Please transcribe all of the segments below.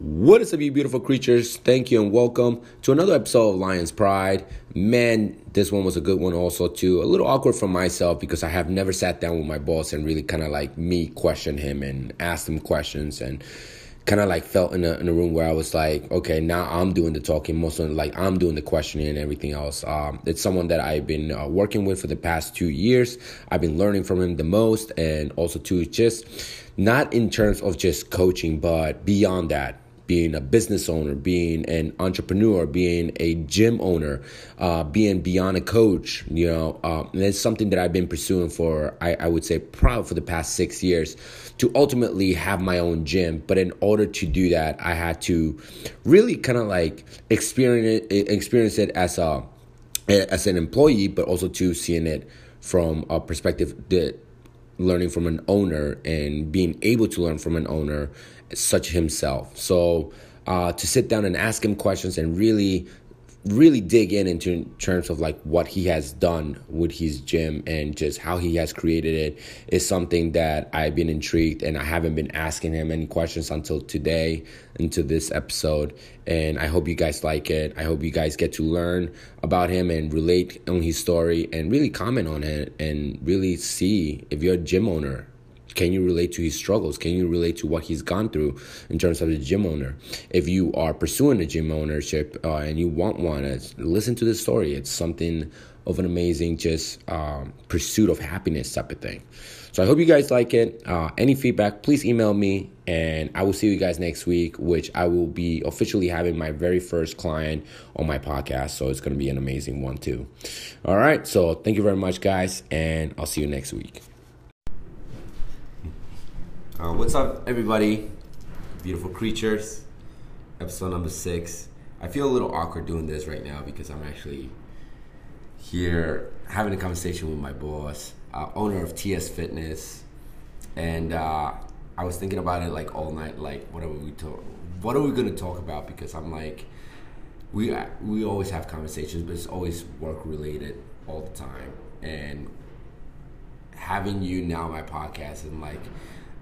What is up, you beautiful creatures? Thank you and welcome to another episode of Lions Pride. Man, this one was a good one, also, too. A little awkward for myself because I have never sat down with my boss and really kind of like me question him and ask him questions and kind of like felt in a, in a room where I was like, okay, now I'm doing the talking, most of like I'm doing the questioning and everything else. Um, it's someone that I've been uh, working with for the past two years. I've been learning from him the most, and also too, just not in terms of just coaching, but beyond that being a business owner, being an entrepreneur, being a gym owner, uh, being beyond a coach, you know, uh, and it's something that I've been pursuing for, I, I would say, probably for the past six years to ultimately have my own gym. But in order to do that, I had to really kind of like experience experience it as a as an employee, but also to seeing it from a perspective that learning from an owner and being able to learn from an owner such himself. So uh, to sit down and ask him questions and really really dig in into terms of like what he has done with his gym and just how he has created it is something that I've been intrigued and I haven't been asking him any questions until today into this episode and I hope you guys like it. I hope you guys get to learn about him and relate on his story and really comment on it and really see if you're a gym owner can you relate to his struggles? Can you relate to what he's gone through in terms of the gym owner? If you are pursuing a gym ownership uh, and you want one, listen to this story. It's something of an amazing just um, pursuit of happiness type of thing. So I hope you guys like it. Uh, any feedback, please email me, and I will see you guys next week, which I will be officially having my very first client on my podcast. So it's going to be an amazing one too. All right. So thank you very much, guys, and I'll see you next week. Uh, what's up, everybody? Beautiful creatures. Episode number six. I feel a little awkward doing this right now because I'm actually here having a conversation with my boss, uh, owner of TS Fitness, and uh, I was thinking about it like all night. Like, what are we talk? What are we gonna talk about? Because I'm like, we we always have conversations, but it's always work related all the time, and having you now my podcast and like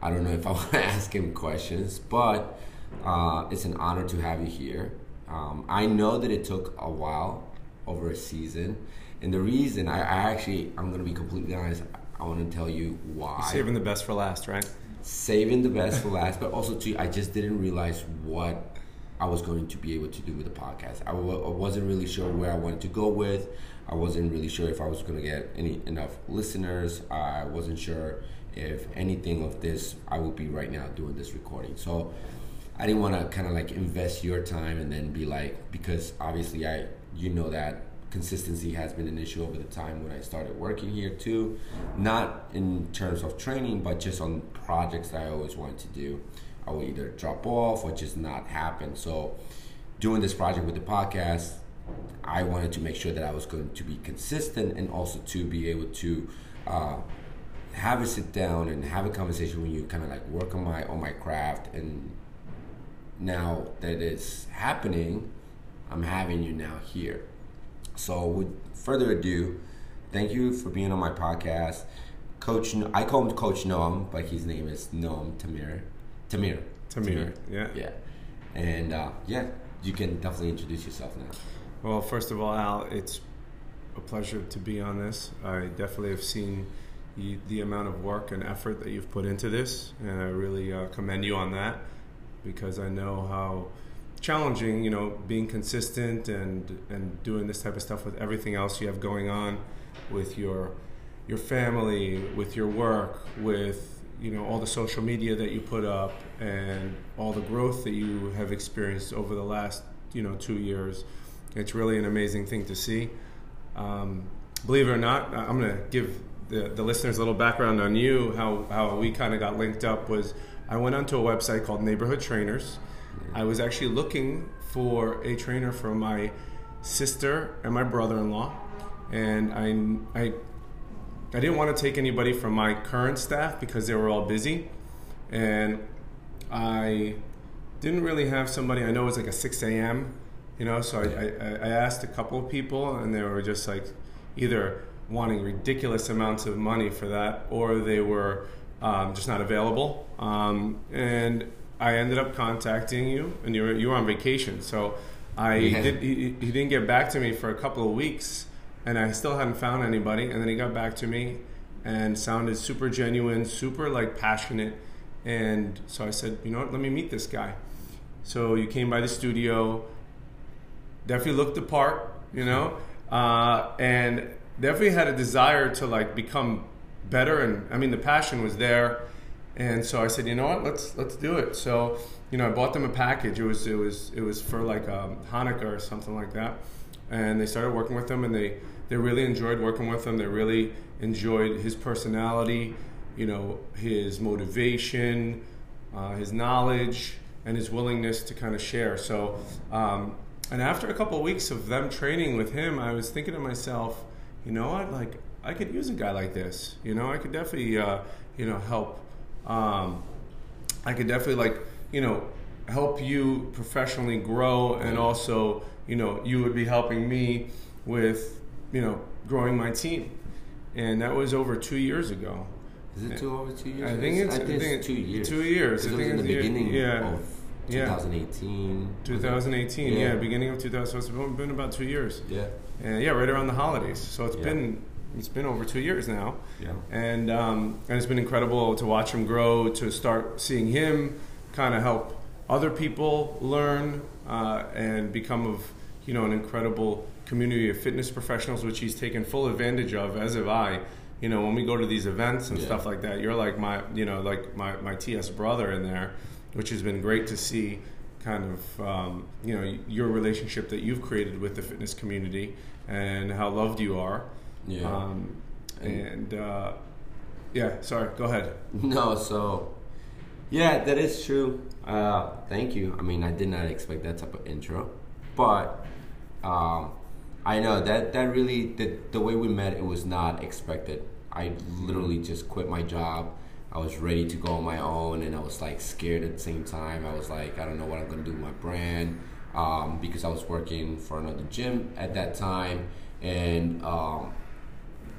I don't know if I want to ask him questions, but uh, it's an honor to have you here. Um, I know that it took a while over a season, and the reason I, I actually I'm going to be completely honest. I want to tell you why. You're saving the best for last, right? Saving the best for last, but also too, I just didn't realize what I was going to be able to do with the podcast. I w- I wasn't really sure where I wanted to go with. I wasn't really sure if I was going to get any enough listeners. I wasn't sure if anything of this, I would be right now doing this recording. So I didn't want to kind of like invest your time and then be like, because obviously I, you know that consistency has been an issue over the time when I started working here too. Not in terms of training, but just on projects that I always wanted to do. I would either drop off or just not happen. So doing this project with the podcast, I wanted to make sure that I was going to be consistent and also to be able to uh, have a sit down and have a conversation when you kind of like work on my on my craft and now that it's happening i'm having you now here. So with further ado thank you for being on my podcast. Coach i call him coach noam but his name is noam tamir. Tamir. Tamir, tamir. yeah. Yeah. And uh, yeah you can definitely introduce yourself now. Well first of all al it's a pleasure to be on this. I definitely have seen the, the amount of work and effort that you've put into this, and I really uh, commend you on that because I know how challenging, you know, being consistent and and doing this type of stuff with everything else you have going on, with your your family, with your work, with you know all the social media that you put up, and all the growth that you have experienced over the last you know two years. It's really an amazing thing to see. Um, believe it or not, I'm going to give the, the listeners a little background on you, how, how we kind of got linked up was I went onto a website called Neighborhood Trainers. I was actually looking for a trainer for my sister and my brother-in-law, and I, I, I didn't want to take anybody from my current staff because they were all busy, and I didn't really have somebody. I know it was like a 6 a.m. You know, so I, I, I asked a couple of people, and they were just like either wanting ridiculous amounts of money for that, or they were um, just not available. Um, and I ended up contacting you, and you were you were on vacation, so I Yeah. did. He, he didn't get back to me for a couple of weeks, and I still hadn't found anybody. And then he got back to me, and sounded super genuine, super like passionate. And so I said, you know what? Let me meet this guy. So you came by the studio. Definitely looked the part, you know, uh, and definitely had a desire to like become better. And I mean, the passion was there. And so I said, you know what? Let's let's do it. So you know, I bought them a package. It was it was it was for like um, Hanukkah or something like that. And they started working with them, and they they really enjoyed working with him. They really enjoyed his personality, you know, his motivation, uh, his knowledge, and his willingness to kind of share. So, um, and after a couple of weeks of them training with him, I was thinking to myself, you know what? Like, I could use a guy like this. You know, I could definitely, uh, you know, help. Um, I could definitely like, you know, help you professionally grow, and also, you know, you would be helping me with, you know, growing my team. And that was over two years ago. Is it two over two years? I think it's, I think it's two years. Two years. I it was think in the beginning yeah. of 2018. 2018, yeah. Yeah. beginning of 2000. So it's been about two years. Yeah. And yeah, right around the holidays. So it's Yeah. been it's been over two years now. Yeah. And um, and it's been incredible to watch him grow, to start seeing him kind of help other people learn uh, and become of you know an incredible community of fitness professionals, which he's taken full advantage of, as have I. You know, when we go to these events and Yeah. stuff like that, you're like my you know like my my TS brother in there, which has been great to see. Kind of um, you know your relationship that you've created with the fitness community and how loved you are. Yeah. Um, and uh, yeah, sorry, go ahead. No, so yeah, that is true. Uh, thank you. I mean, I did not expect that type of intro, but um, I know that that really the the way we met it was not expected. I literally just quit my job. I was ready to go on my own, and I was like scared at the same time. I was like, I don't know what I'm gonna do with my brand um, because I was working for another gym at that time, and um,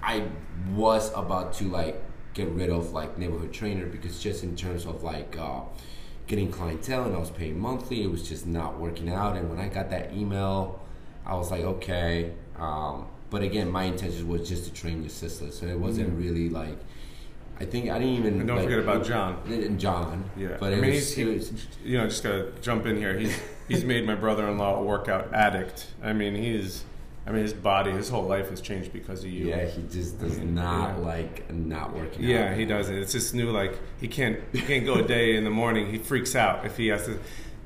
I was about to like get rid of like neighborhood trainer because just in terms of like uh, getting clientele and I was paying monthly, it was just not working out. And when I got that email, I was like, okay. Um, but again, my intention was just to train your sister, so it wasn't really like. I think I didn't even. And don't like, forget about John. And John. Yeah, But I mean, was, he's, he, was you know, just gotta jump in here. He's he's made my brother-in-law a workout addict. I mean, he's, I mean, his body, his whole life has changed because of you. yeah, he just does mean, not yeah. like not working out. Yeah, he doesn't. It's this new like he can't he can't go a day in the morning. He freaks out if he has to,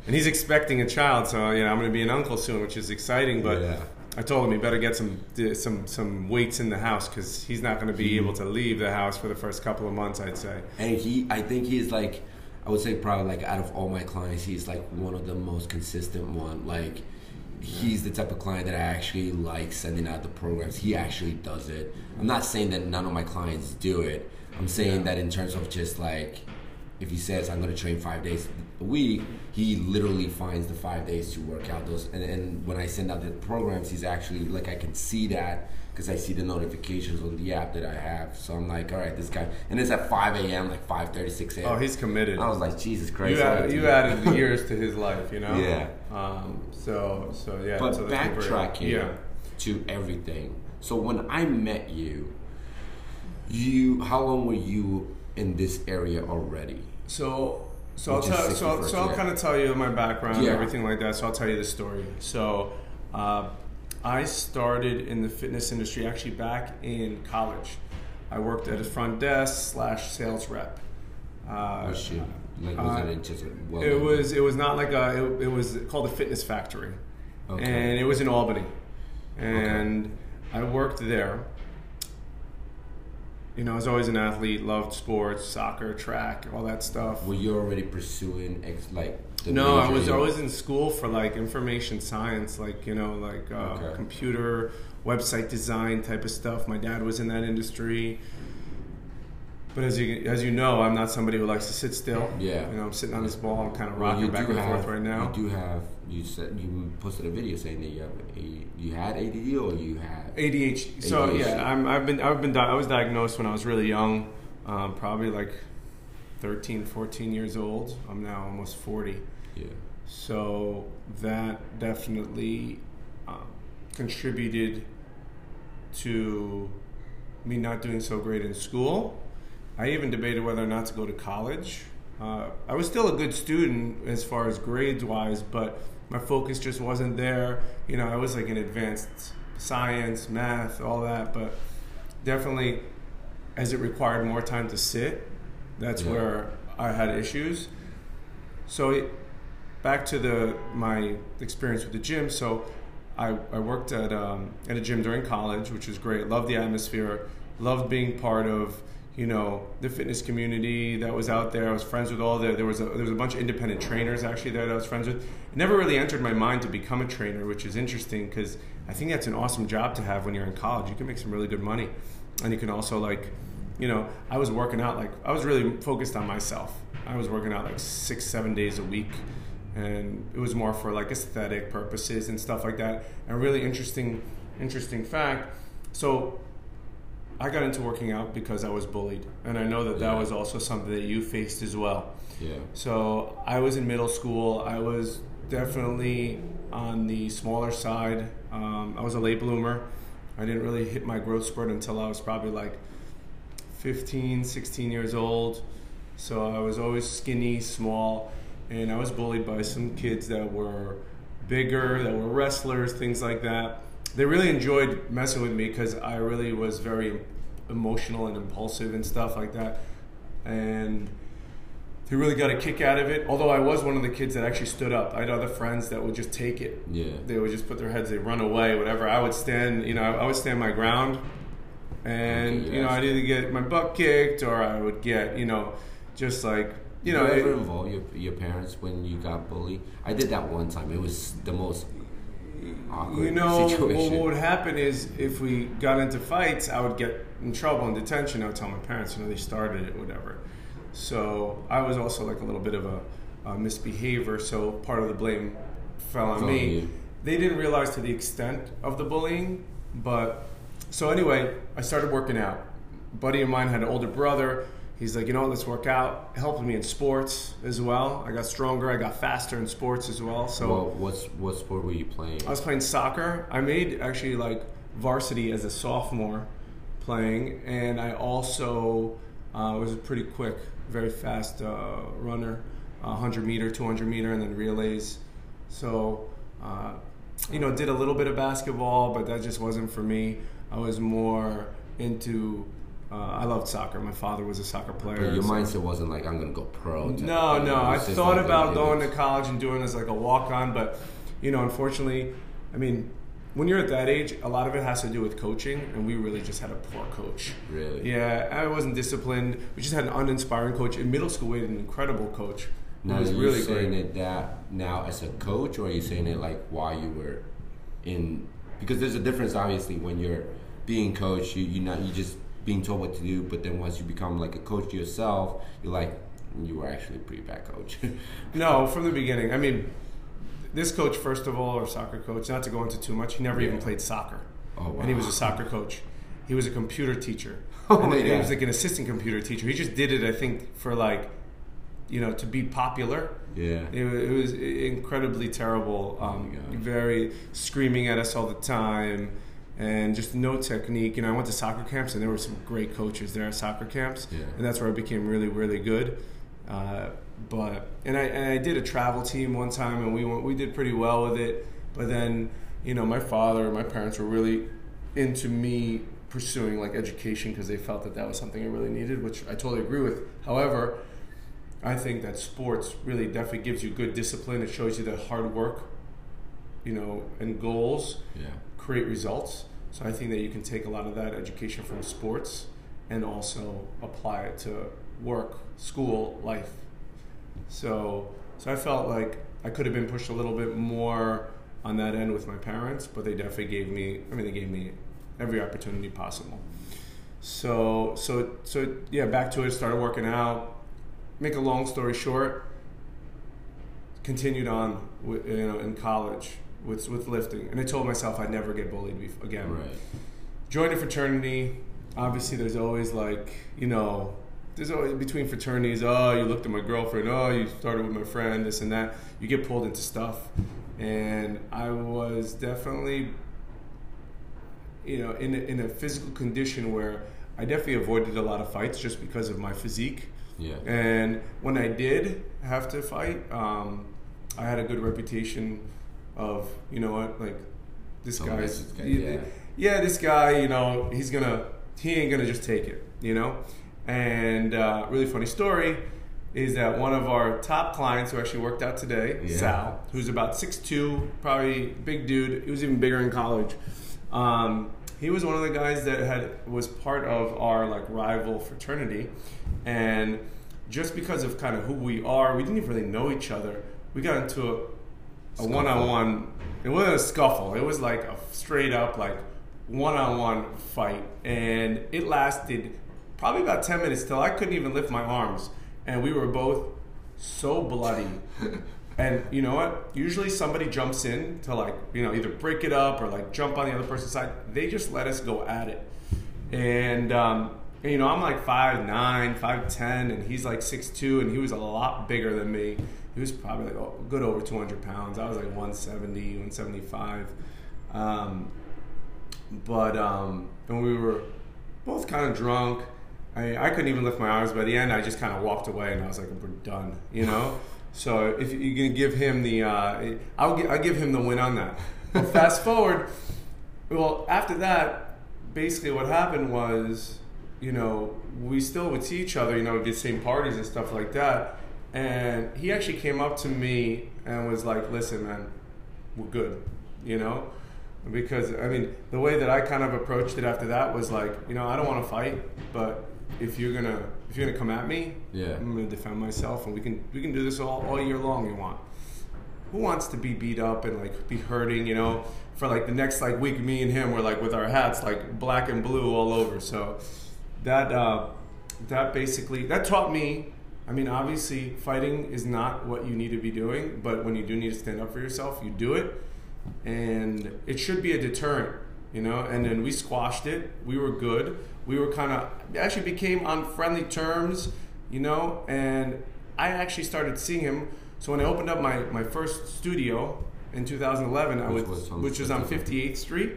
and he's expecting a child. So you know, I'm going to be an uncle soon, which is exciting. But Yeah. I told him he better get some some some weights in the house because he's not going to be hmm. able to leave the house for the first couple of months. I'd say. And he, I think he's like, I would say probably like out of all my clients, he's like one of the most consistent one. Like, he's the type of client that I actually like sending out the programs. He actually does it. I'm not saying that none of my clients do it. I'm saying Yeah. that in terms of just like, if he says I'm going to train five days a week, he literally finds the five days to work out those. And, and when I send out the programs, he's actually like I can see that because I see the notifications on the app that I have. So I'm like, all right, this guy, and it's at 5 a.m., like 5:30, 6 a.m. Oh, he's committed. I was like, Jesus Christ! you add, you added the years to his life, you know. Yeah. Um. So so yeah. But so backtracking Yeah. to everything. So when I met you, you how long were you in this area already? So, so I'll tell, so, 61st, so I'll kind of tell you my background and everything like that. So I'll tell you the story. So, uh, I started in the fitness industry actually back in college. I worked at a front desk slash sales rep. Uh, Oh shit! Like uh, was it just well? it was it was not like a it, it was called the Fitness Factory, Okay. and it was in Albany, and I worked there. You know, I was always an athlete, loved sports, soccer, track, all that stuff. Were you already pursuing ex, like? The No, I was always in school for like information science, like you know, like uh, Okay. computer, website design type of stuff. My dad was in that industry. But as you as you know, I'm not somebody who likes to sit still. Yeah. You know, I'm sitting on this ball. I'm kind of rocking you back and have, forth right now. You do have. You said you posted a video saying that you have a you had ADD or you had ADHD. So yeah, I'm, I've been I've been di- I was diagnosed when I was really young, um, probably like 13, 14 years old. I'm now almost 40. Yeah. So that definitely uh, contributed to me not doing so great in school. I even debated whether or not to go to college. Uh, I was still a good student as far as grades wise, but my focus just wasn't there. You know, I was like in advanced science, math, all that, but definitely as it required more time to sit, that's Yeah. where I had issues. So it, back to the my experience with the gym. So I, I worked at um, at a gym during college, which was great. Loved the atmosphere. Loved being part of you know the fitness community that was out there. I was friends with all the there was a, there was a bunch of independent trainers actually there that I was friends with. It never really entered my mind to become a trainer, which is interesting because I think that's an awesome job to have when you're in college. You can make some really good money, and you can also like you know I was working out like I was really focused on myself. I was working out like six seven days a week and it was more for like aesthetic purposes and stuff like that. A really interesting, interesting fact. So, I got into working out because I was bullied, and I know that that was also something that you faced as well. Yeah. So I was in middle school. I was definitely on the smaller side. Um, I was a late bloomer. I didn't really hit my growth spurt until I was probably like 15, 16 years old. So I was always skinny, small, and I was bullied by some kids that were bigger, that were wrestlers, things like that. They really enjoyed messing with me because I really was very emotional and impulsive and stuff like that. And they really got a kick out of it. Although I was one of the kids that actually stood up. I had other friends that would just take it. Yeah. They would just put their heads, they run away, whatever. I would stand, you know, I would stand my ground, and Okay, you know. I'd either get my butt kicked or I would get, you know, just like, you know, you ever it- involve your, your parents when you got bullied? I did that one time. It was the most awkward you know, what, situation. what would happen is if we got into fights, I would get in trouble in detention. I would tell my parents, you know, they started it, whatever. So I was also like a little bit of a, a misbehavior, so part of the blame fell on Fell on me. you. They didn't realize to the extent of the bullying, but so anyway, I started working out. A buddy of mine had an older brother. He's like, you know, what, let's work out. Helped me in sports as well. I got stronger. I got faster in sports as well. So well, what's what sport were you playing? I was playing soccer. I made actually like varsity as a sophomore playing, and I also uh, was a pretty quick, very fast uh, runner, 100 meter, 200 meter, and then relays. So, uh, you know, did a little bit of basketball, but that just wasn't for me. I was more into. Uh, I loved soccer. My father was a soccer player. Your so- mindset wasn't like I'm gonna go pro. no, no. I thought like, about going to college and doing this like a walk on, but you know, unfortunately, I mean, when you're at that age, a lot of it has to do with coaching, and we really just had a poor coach. Really? Yeah, I wasn't disciplined. We just had an uninspiring coach. In middle school, we had an incredible coach. Now, was are you really saying great. it that now as a coach, or are you saying it like while you were in? Because there's a difference, obviously, when you're being coached, you you not you just being told what to do, but then once you become like a coach yourself, you're like you were actually a pretty bad coach. No, from the beginning. I mean, this coach, first of all, or soccer coach, not to go into too much, he never even played soccer. Oh, And he was a soccer coach. He was a computer teacher. Oh, and my he was like an assistant computer teacher. He just did it, I think, for like, you know, to be popular. yeah. It, it was incredibly terrible. Oh, Um, God. very screaming at us all the time, and just no technique. You know, I went to soccer camps, and there were some great coaches there at soccer camps, Yeah. and that's where I became really, really good. Uh, but and I and I did a travel team one time, and we went, we did pretty well with it. But then, you know, my father and my parents were really into me pursuing like education because they felt that that was something I really needed, which I totally agree with. However, I think that sports really definitely gives you good discipline. It shows you that hard work, you know, and goals Yeah. create results. So I think that you can take a lot of that education from sports and also apply it to work, school, life. So so I felt like I could have been pushed a little bit more on that end with my parents, but they definitely gave me I mean they gave me every opportunity possible. So so so yeah, back to it, started working out. Make a long story short, continued on you know in college with with lifting, and I told myself I'd never get bullied bef- again. Right. Joined a fraternity. Obviously, there's always like you know there's always between fraternities. Oh, you looked at my girlfriend. Oh, you started with my friend. This and that. You get pulled into stuff, and I was definitely, you know, in a, in a physical condition where I definitely avoided a lot of fights just because of my physique. Yeah. And when I did have to fight, um, I had a good reputation of you know what like this guy's guy, yeah. yeah. yeah this guy you know he's gonna he ain't gonna just take it you know and uh, really funny story is that one of our top clients who actually worked out today Yeah. Sal who's about 6'2 probably big dude he was even bigger in college um, he was one of the guys that had was part of our like rival fraternity and just because of kind of who we are we didn't even really know each other we got into a, a one-on-one. It wasn't a scuffle. It was like a straight up like one-on-one fight. And it lasted probably about 10 minutes till i couldn't even lift my arms. And we were both so bloody. And you know what? Usually somebody jumps in to like you know either break it up or like jump on the other person's side. They just let us go at it. And um, and, you know i'm like 5'9 5'10 and he's like 6'2 and he was a lot bigger than me he was probably like a good over 200 pounds. I was like 170 175 um, but um, and we were both kind of drunk. I, I couldn't even lift my arms. By the end i just kind of walked away and i was like we're done you know? So if you're gonna give him the uh, I'll, gi- I'll give him the win on that. But fast forward well after that basically what happened was you know we still would see each other you know we'd get same parties and stuff like that and he actually came up to me and was like listen man we're good you know? Because I mean the way that I kind of approached it after that was like you know I don't want to fight but if you're gonna if you're gonna come at me Yeah. I'm gonna defend myself and we can we can do this all, all year long you want. Who wants to be beat up and like be hurting you know? For like the next like week me and him were like with our hats like black and blue all over. So that uh, that basically that taught me I mean obviously fighting is not what you need to be doing but when you do need to stand up for yourself you do it. And it should be a deterrent you know? And then we squashed it. We were good. We were kind of actually became on friendly terms you know? And i actually started seeing him. So when i opened up my, my first studio in 2011 I Which was, on which was on 58th. 58th street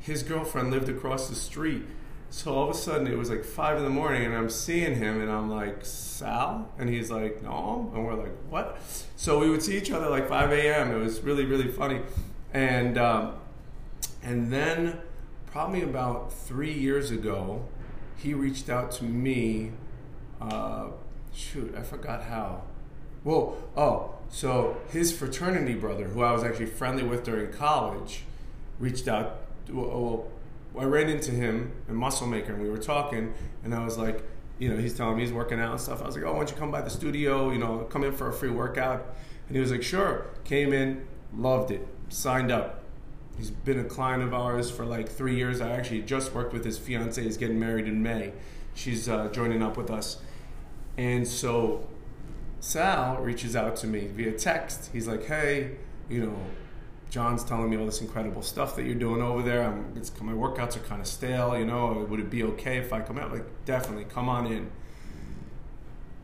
his girlfriend lived across the street so all of a sudden it was like five in the morning and i'm seeing him and i'm like sal? And he's like no. And we're like what? So we would see each other like 5 a.m it was really really funny. And um, and then probably about three years ago he reached out to me uh, shoot i forgot how. Whoa, oh, so his fraternity brother, who I was actually friendly with during college, reached out. Well, I ran into him in Muscle Maker, and we were talking, and I was like, you know, he's telling me he's working out and stuff. I was like, oh, why don't you come by the studio? You know, come in for a free workout. And he was like, sure. Came in, loved it, signed up. He's been a client of ours for like three years. I actually just worked with his fiance. He's getting married in May. She's uh, joining up with us. And so Sal reaches out to me via text. He's like, "Hey, you know, John's telling me all this incredible stuff that you're doing over there. I'm, it's, my workouts are kind of stale. You know, would it be okay if I come out? Like, definitely, come on in."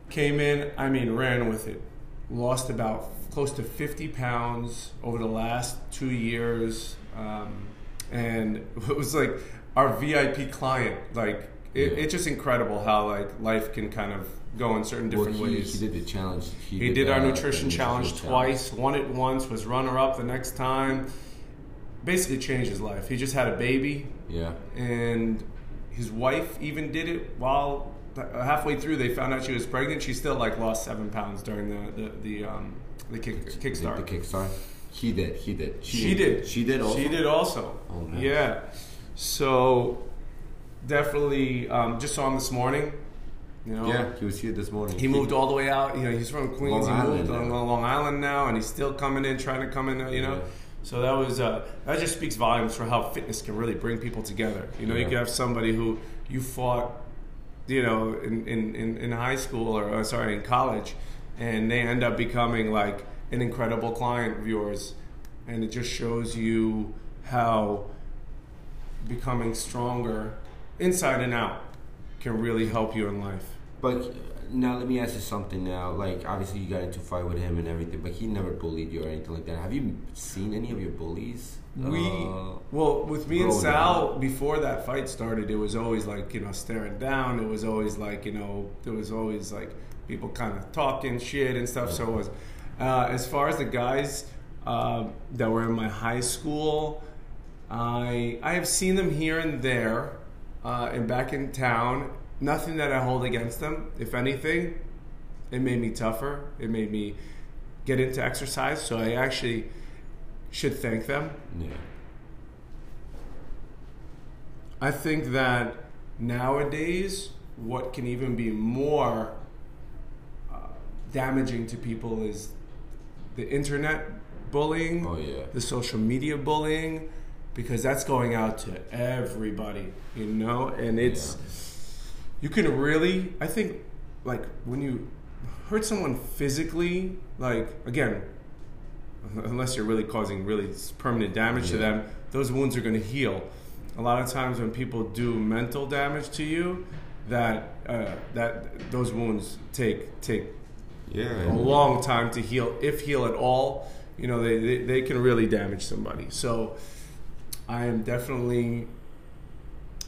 Came in. I mean, ran with it. Lost about close to 50 pounds over the last two years, um, and it was like our VIP client. Like, it, Yeah. it's just incredible how like life can kind of go in certain different well, he, ways. he did the challenge. He did our uh, nutrition challenge twice. Won it once. Was runner up the next time. Basically changed his life. He just had a baby, Yeah. and his wife even did it while halfway through they found out she was pregnant. She still like lost seven pounds during the the the, um, the kick, The, kickstart. the kickstart. He did. He did. She did. She did also. She did also. Oh, man. Yeah. So definitely um, just saw him this morning. You know, Yeah, he was here this morning. He moved all the way out. You know, he's from Queens. Long he Island moved on now. Long Island now, and he's still coming in, trying to come in. You know, Yeah. so that was uh, that just speaks volumes for how fitness can really bring people together. You know, you can have somebody who you fought, you know, in in, in, in high school or uh, sorry, in college, and they end up becoming like an incredible client of yours, and it just shows you how becoming stronger inside and out can really help you in life. But now let me ask you something. Now, like obviously you got into a fight with him and everything, but he never bullied you or anything like that. Have you seen any of your bullies? We uh, well with me and Sal up? before that fight started, it was always like you know staring down. It was always like you know there was always like people kind of talking shit and stuff. So it was uh, as far as the guys uh, that were in my high school, I I have seen them here and there uh, and back in town. Nothing that I hold against them. If anything, it made me tougher. It made me get into exercise. So I actually should thank them. yeah. I think that nowadays, what can even be more uh, damaging to people is the internet bullying, Oh yeah. the social media bullying, because that's going out to everybody, you know? And it's, you can really, I think, like when you hurt someone physically, like, again, unless you're really causing really permanent damage to them, those wounds are going to heal. A lot of times when people do mental damage to you, that uh, that those wounds take take Yeah. a long time to heal, if heal at all. You know, they, they, they can really damage somebody. So I am definitely,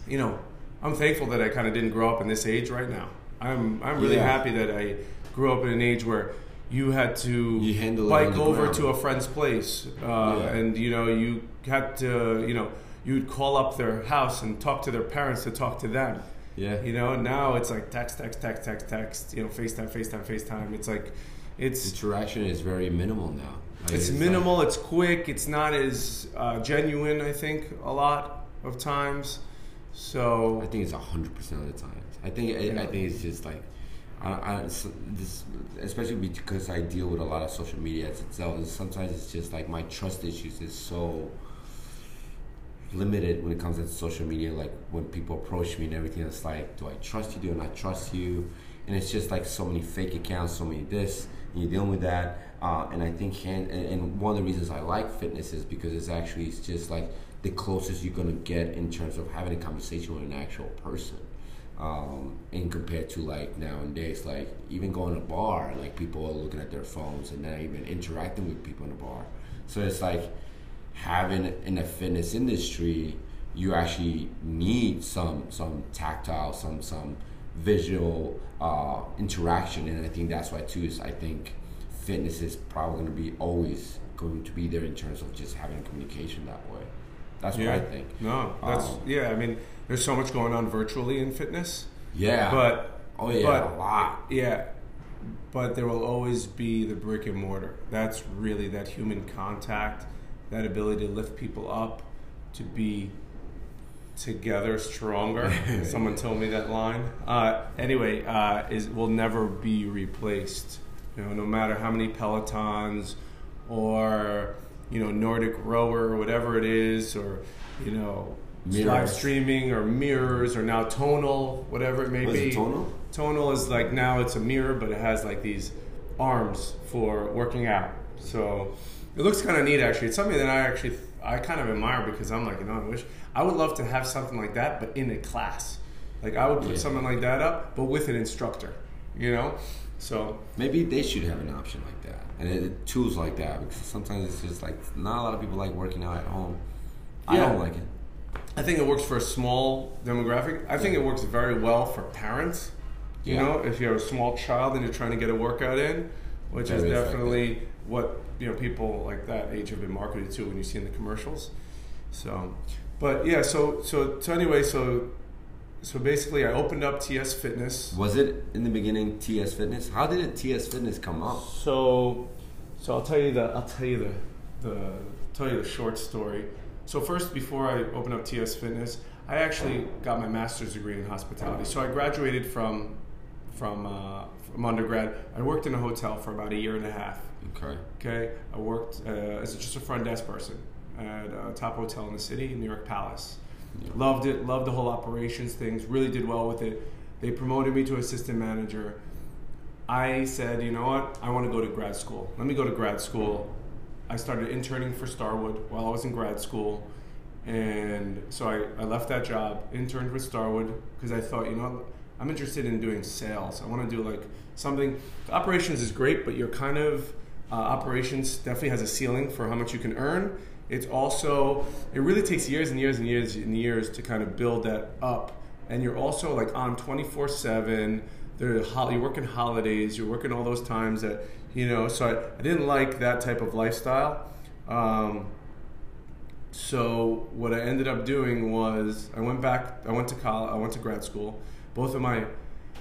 you know, I'm thankful that I kind of didn't grow up in this age right now. I'm I'm really Yeah. happy that I grew up in an age where you had to You handle bike over ground. to a friend's place, uh, Yeah. and you know you had to, you know, you'd call up their house and talk to their parents to talk to them. Yeah. You know, now it's like text, text, text, text, text. You know, FaceTime, FaceTime, FaceTime. It's like, it's Interaction is very minimal now. It's minimal. it's quick. It's not as uh, genuine. I think a lot of times. So I think it's hundred percent of the times. I think I, I think it's just like, I, I this, especially because I deal with a lot of social media as itself. and Sometimes it's just like my trust issues is so limited when it comes to social media. Like when people approach me and everything, it's like, do I trust you? Do I not trust you? And it's just like so many fake accounts, so many this, and you're dealing with that. Uh, and I think hand, and, one of the reasons I like fitness is because it's actually it's just like the closest you're gonna get in terms of having a conversation with an actual person. Um, and compared to like nowadays, like even going to a bar, like people are looking at their phones and not even interacting with people in the bar. So it's like having in the fitness industry, you actually need some some tactile, some some visual uh, interaction, and I think that's why too is I think fitness is probably going to be always going to be there in terms of just having communication that way. That's what I think. No, that's Um, yeah. I mean, there's so much going on virtually in fitness. Yeah. But oh yeah, but- a lot. Yeah, but there will always be the brick and mortar. That's really that human contact, that ability to lift people up, to be together stronger. Someone told me that line. Uh, anyway, uh, is will never be replaced. You know, no matter how many pelotons or you know Nordic rower or whatever it is, or you know live streaming or mirrors or now tonal, whatever it may Was be. it tonal? Tonal is like now it's a mirror, but it has like these arms for working out. So it looks kind of neat actually. It's something that I actually I kind of admire because I'm like, you know, I wish I would love to have something like that, but in a class. Like I would put Yeah. something like that up, but with an instructor. You know, so Maybe they should have an option like that and it, tools like that because sometimes it's just like not a lot of people like working out at home. I Yeah. don't like it. I think it works for a small demographic. I think it works very well for parents. You Yeah. know, if you have a small child and you're trying to get a workout in, which is definitely what you know people like that age have been marketed to when you see in the commercials. So, but yeah, so so so anyway, so so basically, I opened up TS Fitness. Was it in the beginning TS Fitness? How did it TS Fitness come up? So, so I'll tell you the I'll tell you the the tell you the short story. So first, before I opened up TS Fitness, I actually got my master's degree in hospitality. So I graduated from from uh, from undergrad. I worked in a hotel for about a year and a half. Okay. Okay, I worked uh, as just a front desk person at a top hotel in the city, New York Palace. Yeah. Loved it, loved the whole operations things, really did well with it. They promoted me to assistant manager. I said, you know what, I want to go to grad school. Let me go to grad school. I started interning for Starwood while I was in grad school. And so I, I left that job, interned with Starwood, because I thought, you know, I'm interested in doing sales. I want to do like something. Operations is great, but you're kind of uh, operations definitely has a ceiling for how much you can earn. It's also it really takes years and years and years and years to kind of build that up, and you're also like on 24 seven. You're working holidays. You're working all those times that you know. So I, I didn't like that type of lifestyle. Um, so what I ended up doing was I went back. I went to college. I went to grad school. Both of my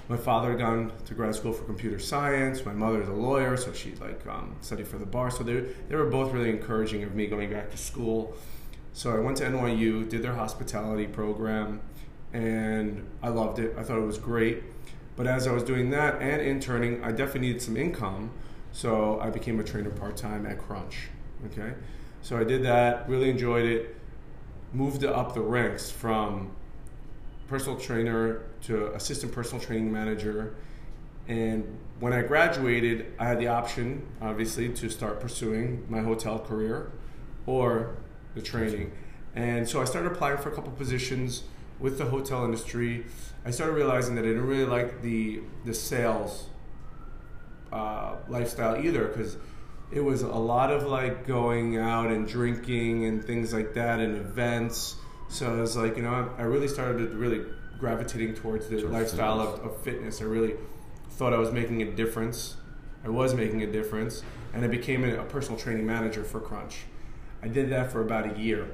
my father had gone to grad school for computer science. My mother's a lawyer, so she like um, studied for the bar. So they they were both really encouraging of me going back to school. So I went to NYU, did their hospitality program, and I loved it. I thought it was great. But as I was doing that and interning, I definitely needed some income. So I became a trainer part time at Crunch. Okay, so I did that. Really enjoyed it. Moved up the ranks from personal trainer to assistant personal training manager. And when I graduated, I had the option, obviously, to start pursuing my hotel career or the training. And so I started applying for a couple positions with the hotel industry. I started realizing that I didn't really like the the sales uh, lifestyle either because it was a lot of like going out and drinking and things like that and events. So I was like, you know, I really started really gravitating towards the lifestyle of, of, fitness. I really thought I was making a difference. I was making a difference, and I became a, a personal training manager for Crunch. I did that for about a year.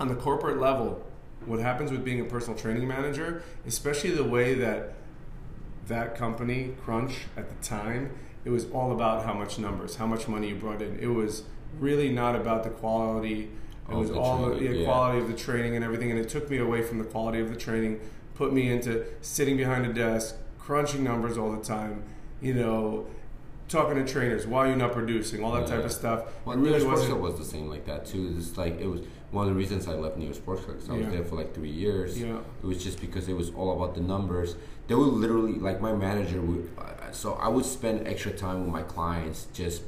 On the corporate level, what happens with being a personal training manager, especially the way that that company, Crunch, at the time, it was all about how much numbers, how much money you brought in. It was really not about the quality it was all the yeah, quality of the training and everything, and it took me away from the quality of the training, put me into sitting behind a desk, crunching numbers all the time, you know, talking to trainers, why are you not producing, all that yeah. type of stuff. Well, really New York Sports Club was the same like that too. It's like it was one of the reasons I left New York Sports Club. because I was there for like three years. Yeah. It was just because it was all about the numbers. They would literally like my manager would. Uh, so I would spend extra time with my clients, just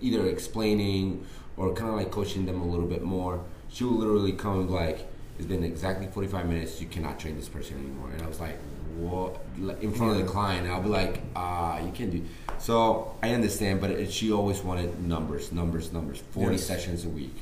either explaining or kind of like coaching them a little bit more, she would literally come and be like, it's been exactly 45 minutes, you cannot train this person anymore. And I was like, what? In front of the client, I'll be like, ah, you can't do. So I understand, but it, she always wanted numbers, numbers, numbers. 40 yes. sessions a week.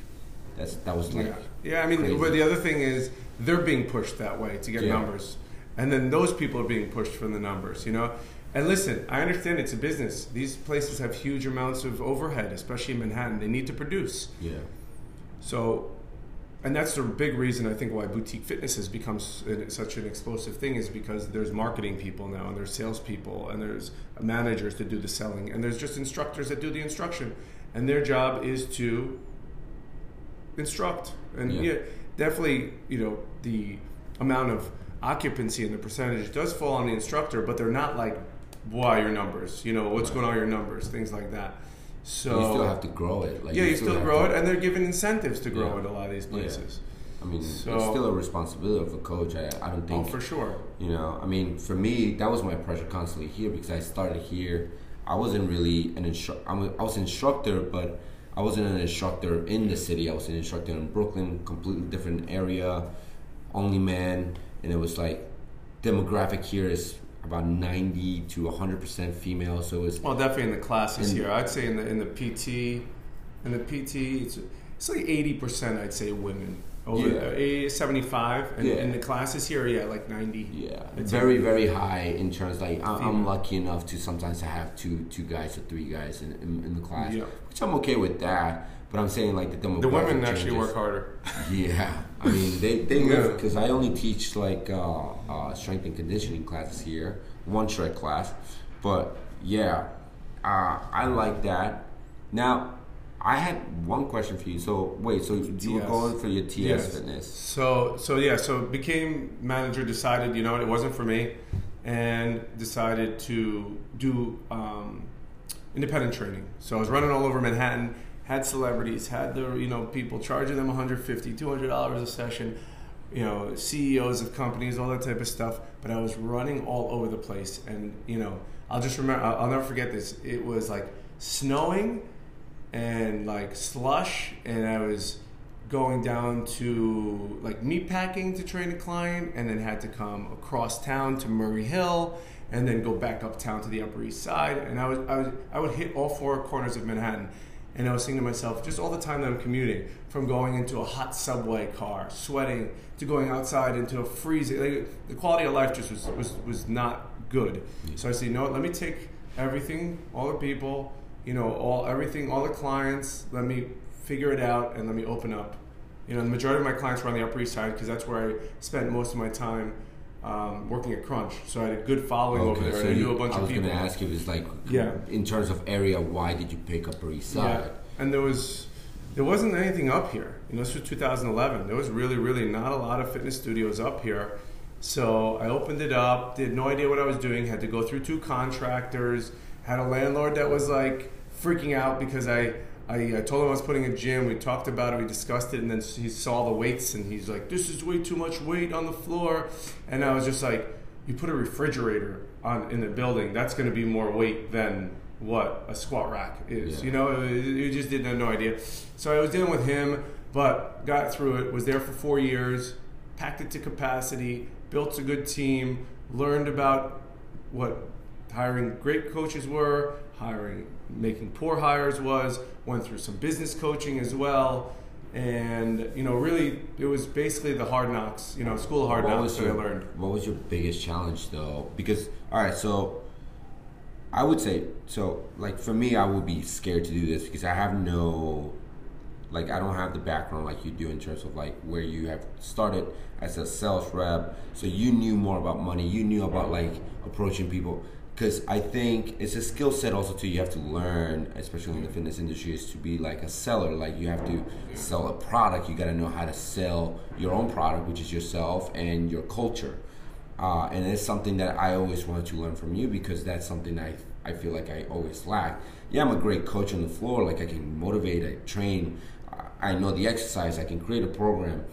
That's That was like. Yeah, yeah I mean, crazy. but the other thing is, they're being pushed that way to get yeah. numbers. And then those people are being pushed from the numbers, you know? And listen, I understand it's a business. These places have huge amounts of overhead, especially in Manhattan. They need to produce. Yeah. So, and that's the big reason I think why boutique fitness has become such an explosive thing is because there's marketing people now, and there's salespeople, and there's managers to do the selling, and there's just instructors that do the instruction, and their job is to instruct. And yeah, yeah definitely, you know, the amount of occupancy and the percentage does fall on the instructor, but they're not like why your numbers? You know, what's right. going on your numbers? Things like that. So you still have to grow it. Like yeah, you, still, still grow it, and they're given incentives to grow yeah. it. A lot of these places. Yeah. I mean, so, it's still a responsibility of a coach. I, I don't oh, think. Oh, for sure. You know, I mean, for me, that was my pressure constantly here because I started here. I wasn't really an instructor. I was an instructor, but I wasn't an instructor in the city. I was an instructor in Brooklyn, completely different area, only man, and it was like demographic here is about 90 to 100% female so it's well definitely in the classes in, here. I'd say in the in the pt in the pt it's, it's like 80% i'd say women. Over yeah. uh, 75 and yeah. in the classes here yeah like 90 yeah. It's very very high in terms like I, am lucky enough to sometimes have two two guys or three guys in, in, in the class yeah. which i'm okay with that but I'm saying like the demographic. The women changes. actually work harder. Yeah, I mean they they live because I only teach like uh, uh, strength and conditioning classes here, one shred class, but yeah, uh, I like that. Now, I had one question for you. So wait, so you TS. were going for your TS yes. fitness? So so yeah, so became manager. Decided you know it wasn't for me, and decided to do um, independent training. So I was running all over Manhattan had celebrities, had the you know people charging them 150, 200 dollars a session, you know CEOs of companies, all that type of stuff. But I was running all over the place, and you know I'll just remember I'll, never forget this. It was like snowing and like slush, and I was going down to like meat packing to train a client, and then had to come across town to Murray Hill, and then go back uptown to the Upper East Side. And I was I was I would hit all four corners of Manhattan. And I was thinking to myself, just all the time that I'm commuting, from going into a hot subway car, sweating, to going outside into a freezing, like, the quality of life just was, was, was not good. So I said, you know what, let me take everything, all the people, you know, all everything, all the clients, let me figure it out and let me open up. You know, the majority of my clients were on the Upper East Side because that's where I spent most of my time um, working at Crunch. So I had a good following over there. so and I you- knew a bunch of people. I was people. gonna ask you, it's like, Yeah. in terms of area, why did you pick Upper East Side? Yeah, and there was there wasn't anything up here. You know, this was 2011. There was really, really not a lot of fitness studios up here. So I opened it up. Did no idea what I was doing. Had to go through two contractors. Had a landlord that was like freaking out because I. I, I told him I was putting a gym. We talked about it. We discussed it, and then he saw the weights, and he's like, "This is way too much weight on the floor." And I was just like, "You put a refrigerator on in the building. That's going to be more weight than what a squat rack is. Yeah. You know, you just didn't have no idea. So I was dealing with him, but got through it. Was there for four years, packed it to capacity, built a good team, learned about what hiring great coaches were, hiring making poor hires was. Went through some business coaching as well. And you know, really, it was basically the hard knocks, you know, school hard what knocks was that your, I learned. What was your biggest challenge though? Because all right, so I would say so. Like for me, I would be scared to do this because I have no, like I don't have the background like you do in terms of like where you have started as a sales rep. So you knew more about money. You knew about like approaching people. Because I think it's a skill set also too. You have to learn, especially in the fitness industry, is to be like a seller. Like you have to sell a product. You got to know how to sell your own product, which is yourself and your culture. Uh, and it's something that I always wanted to learn from you because that's something I I feel like I always lack. Yeah, I'm a great coach on the floor. Like I can motivate, I train, I I know the exercise, I can create a program.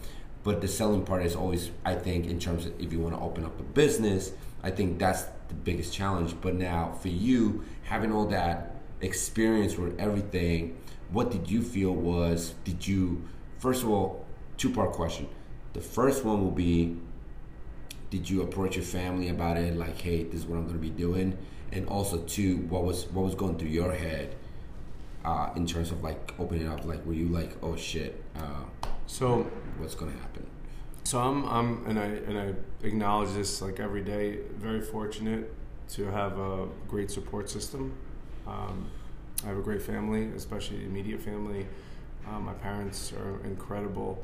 But the selling part is always, I think, in terms of if you want to open up a business, I think that's the biggest challenge. But now for you, having all that experience with everything, what did you feel was, did you, first of all, two part question. The first one will be, did you approach your family about it like hey this is what i'm going to be doing and also two what was what was going through your head uh, in terms of like opening up like were you like oh shit uh, So what's going to happen So I'm, I'm, and I and I acknowledge this like every day. Very fortunate to have a great support system. Um, I have a great family, especially the immediate family. Uh, my parents are incredible.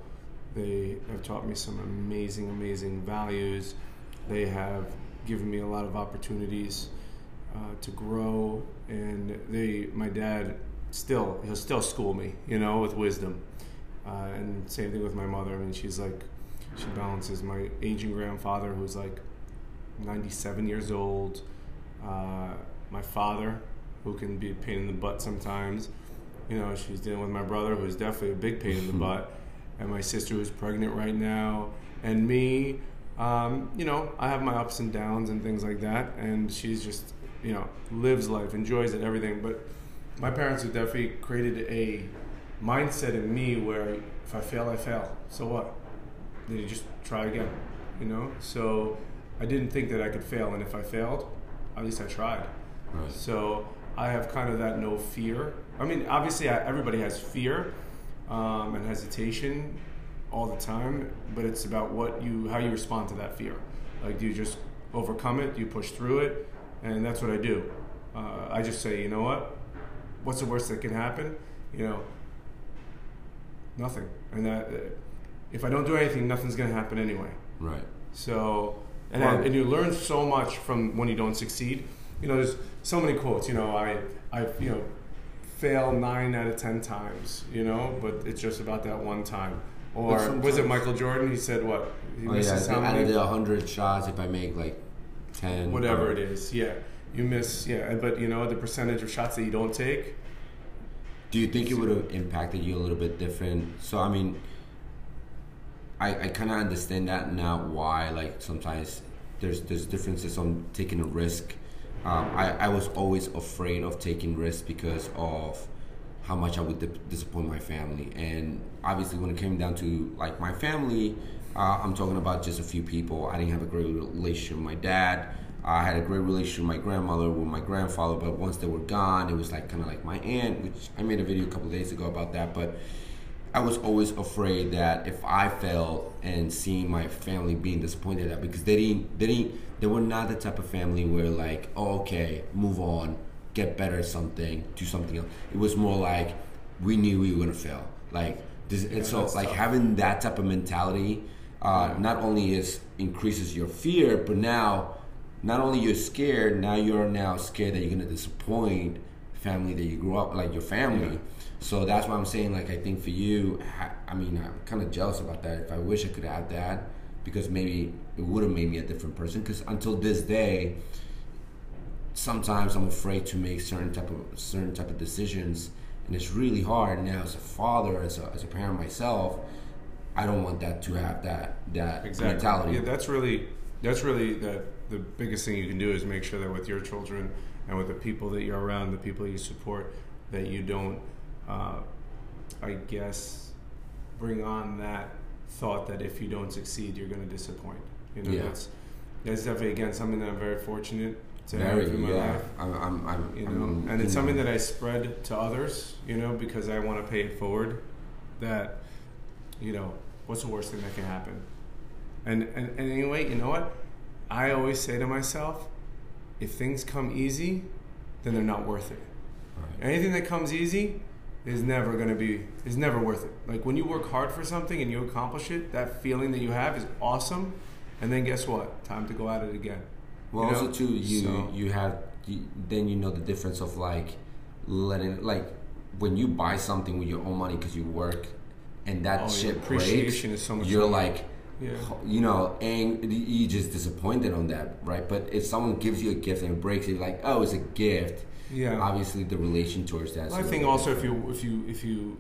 They have taught me some amazing, amazing values. They have given me a lot of opportunities uh, to grow, and they, my dad, still he'll still school me, you know, with wisdom. Uh, and same thing with my mother. I mean, she's like, she balances my aging grandfather, who's like 97 years old. Uh, my father, who can be a pain in the butt sometimes. You know, she's dealing with my brother, who's definitely a big pain in the butt, and my sister, who's pregnant right now, and me. Um, you know, I have my ups and downs and things like that, and she's just, you know, lives life, enjoys it, everything. But my parents have definitely created a mindset in me where if I fail, I fail. So what? Then you just try again, you know? So I didn't think that I could fail, and if I failed, at least I tried. Right. So I have kind of that no fear. I mean, obviously, I, everybody has fear um, and hesitation all the time, but it's about what you, how you respond to that fear. Like, do you just overcome it? Do you push through it? And that's what I do. Uh, I just say, you know what? What's the worst that can happen? You know, nothing. And that, uh, if I don't do anything, nothing's going to happen anyway. right So, and, Well- and you learn so much from when you don't succeed. You know, there's so many quotes. You know, I, I, you know, fail nine out of ten times. You know, but it's just about that one time. Or was it Michael Jordan? He said what? He oh yeah misses how out of the 100 shots if i make like 10 Whatever or- it is, yeah. You miss, yeah. But you know, the percentage of shots that you don't take. Do you think it would have impacted you a little bit different? So I mean, I I kind of understand that now. Why like sometimes there's there's differences on taking a risk. Um, I I was always afraid of taking risks because of how much I would di- disappoint my family. And obviously, when it came down to like my family, uh, I'm talking about just a few people. I didn't have a great relationship with my dad. I had a great relationship with my grandmother, with my grandfather, but once they were gone, it was like kind of like my aunt, which I made a video a couple days ago about that. But I was always afraid that if I failed and seeing my family being disappointed at because they didn't, they didn't, they were not the type of family where like, oh, okay, move on, get better at something, do something else. It was more like we knew we were gonna fail. Like this, Yeah, and so like tough. having that type of mentality, uh, not only is increases your fear, but now, not only you're scared, now you're now scared that you're gonna disappoint family that you grew up like your family. Yeah. So that's why I'm saying like I think for you, I mean I'm kind of jealous about that. If I wish I could have that, because maybe it would have made me a different person. Because until this day, sometimes I'm afraid to make certain type of certain type of decisions, and it's really hard now as a father, as a, as a parent myself. I don't want that to have that that exactly. mentality. Yeah, that's really that's really the the biggest thing you can do is make sure that with your children and with the people that you're around, the people you support, that you don't, uh, I guess, bring on that thought that if you don't succeed, you're going to disappoint. You know, Yeah. that's that's definitely again something that I'm very fortunate to Very, have in my yeah. life. I'm, I'm, I'm, You know, I'm- and it's something that I spread to others. You know, because I want to pay it forward. That, you know, what's the worst thing that can happen? And and, and anyway, you know what? I always say to myself, if things come easy, then they're not worth it. Right. Anything that comes easy is never going to be is never worth it. Like when you work hard for something and you accomplish it, that feeling that you have is awesome. And then guess what? Time to go at it again. Well, you know? also too, you So- you have you, then you know the difference of like letting like when you buy something with your own money because you work, and that Oh, shit breaks. is so much You're more. like, Yeah. you know, and you just disappointed on that, right? But if someone gives you a gift and it breaks, you're like, oh, it's a gift. Yeah. Obviously, the relation towards that. Well, I think also if you if you if you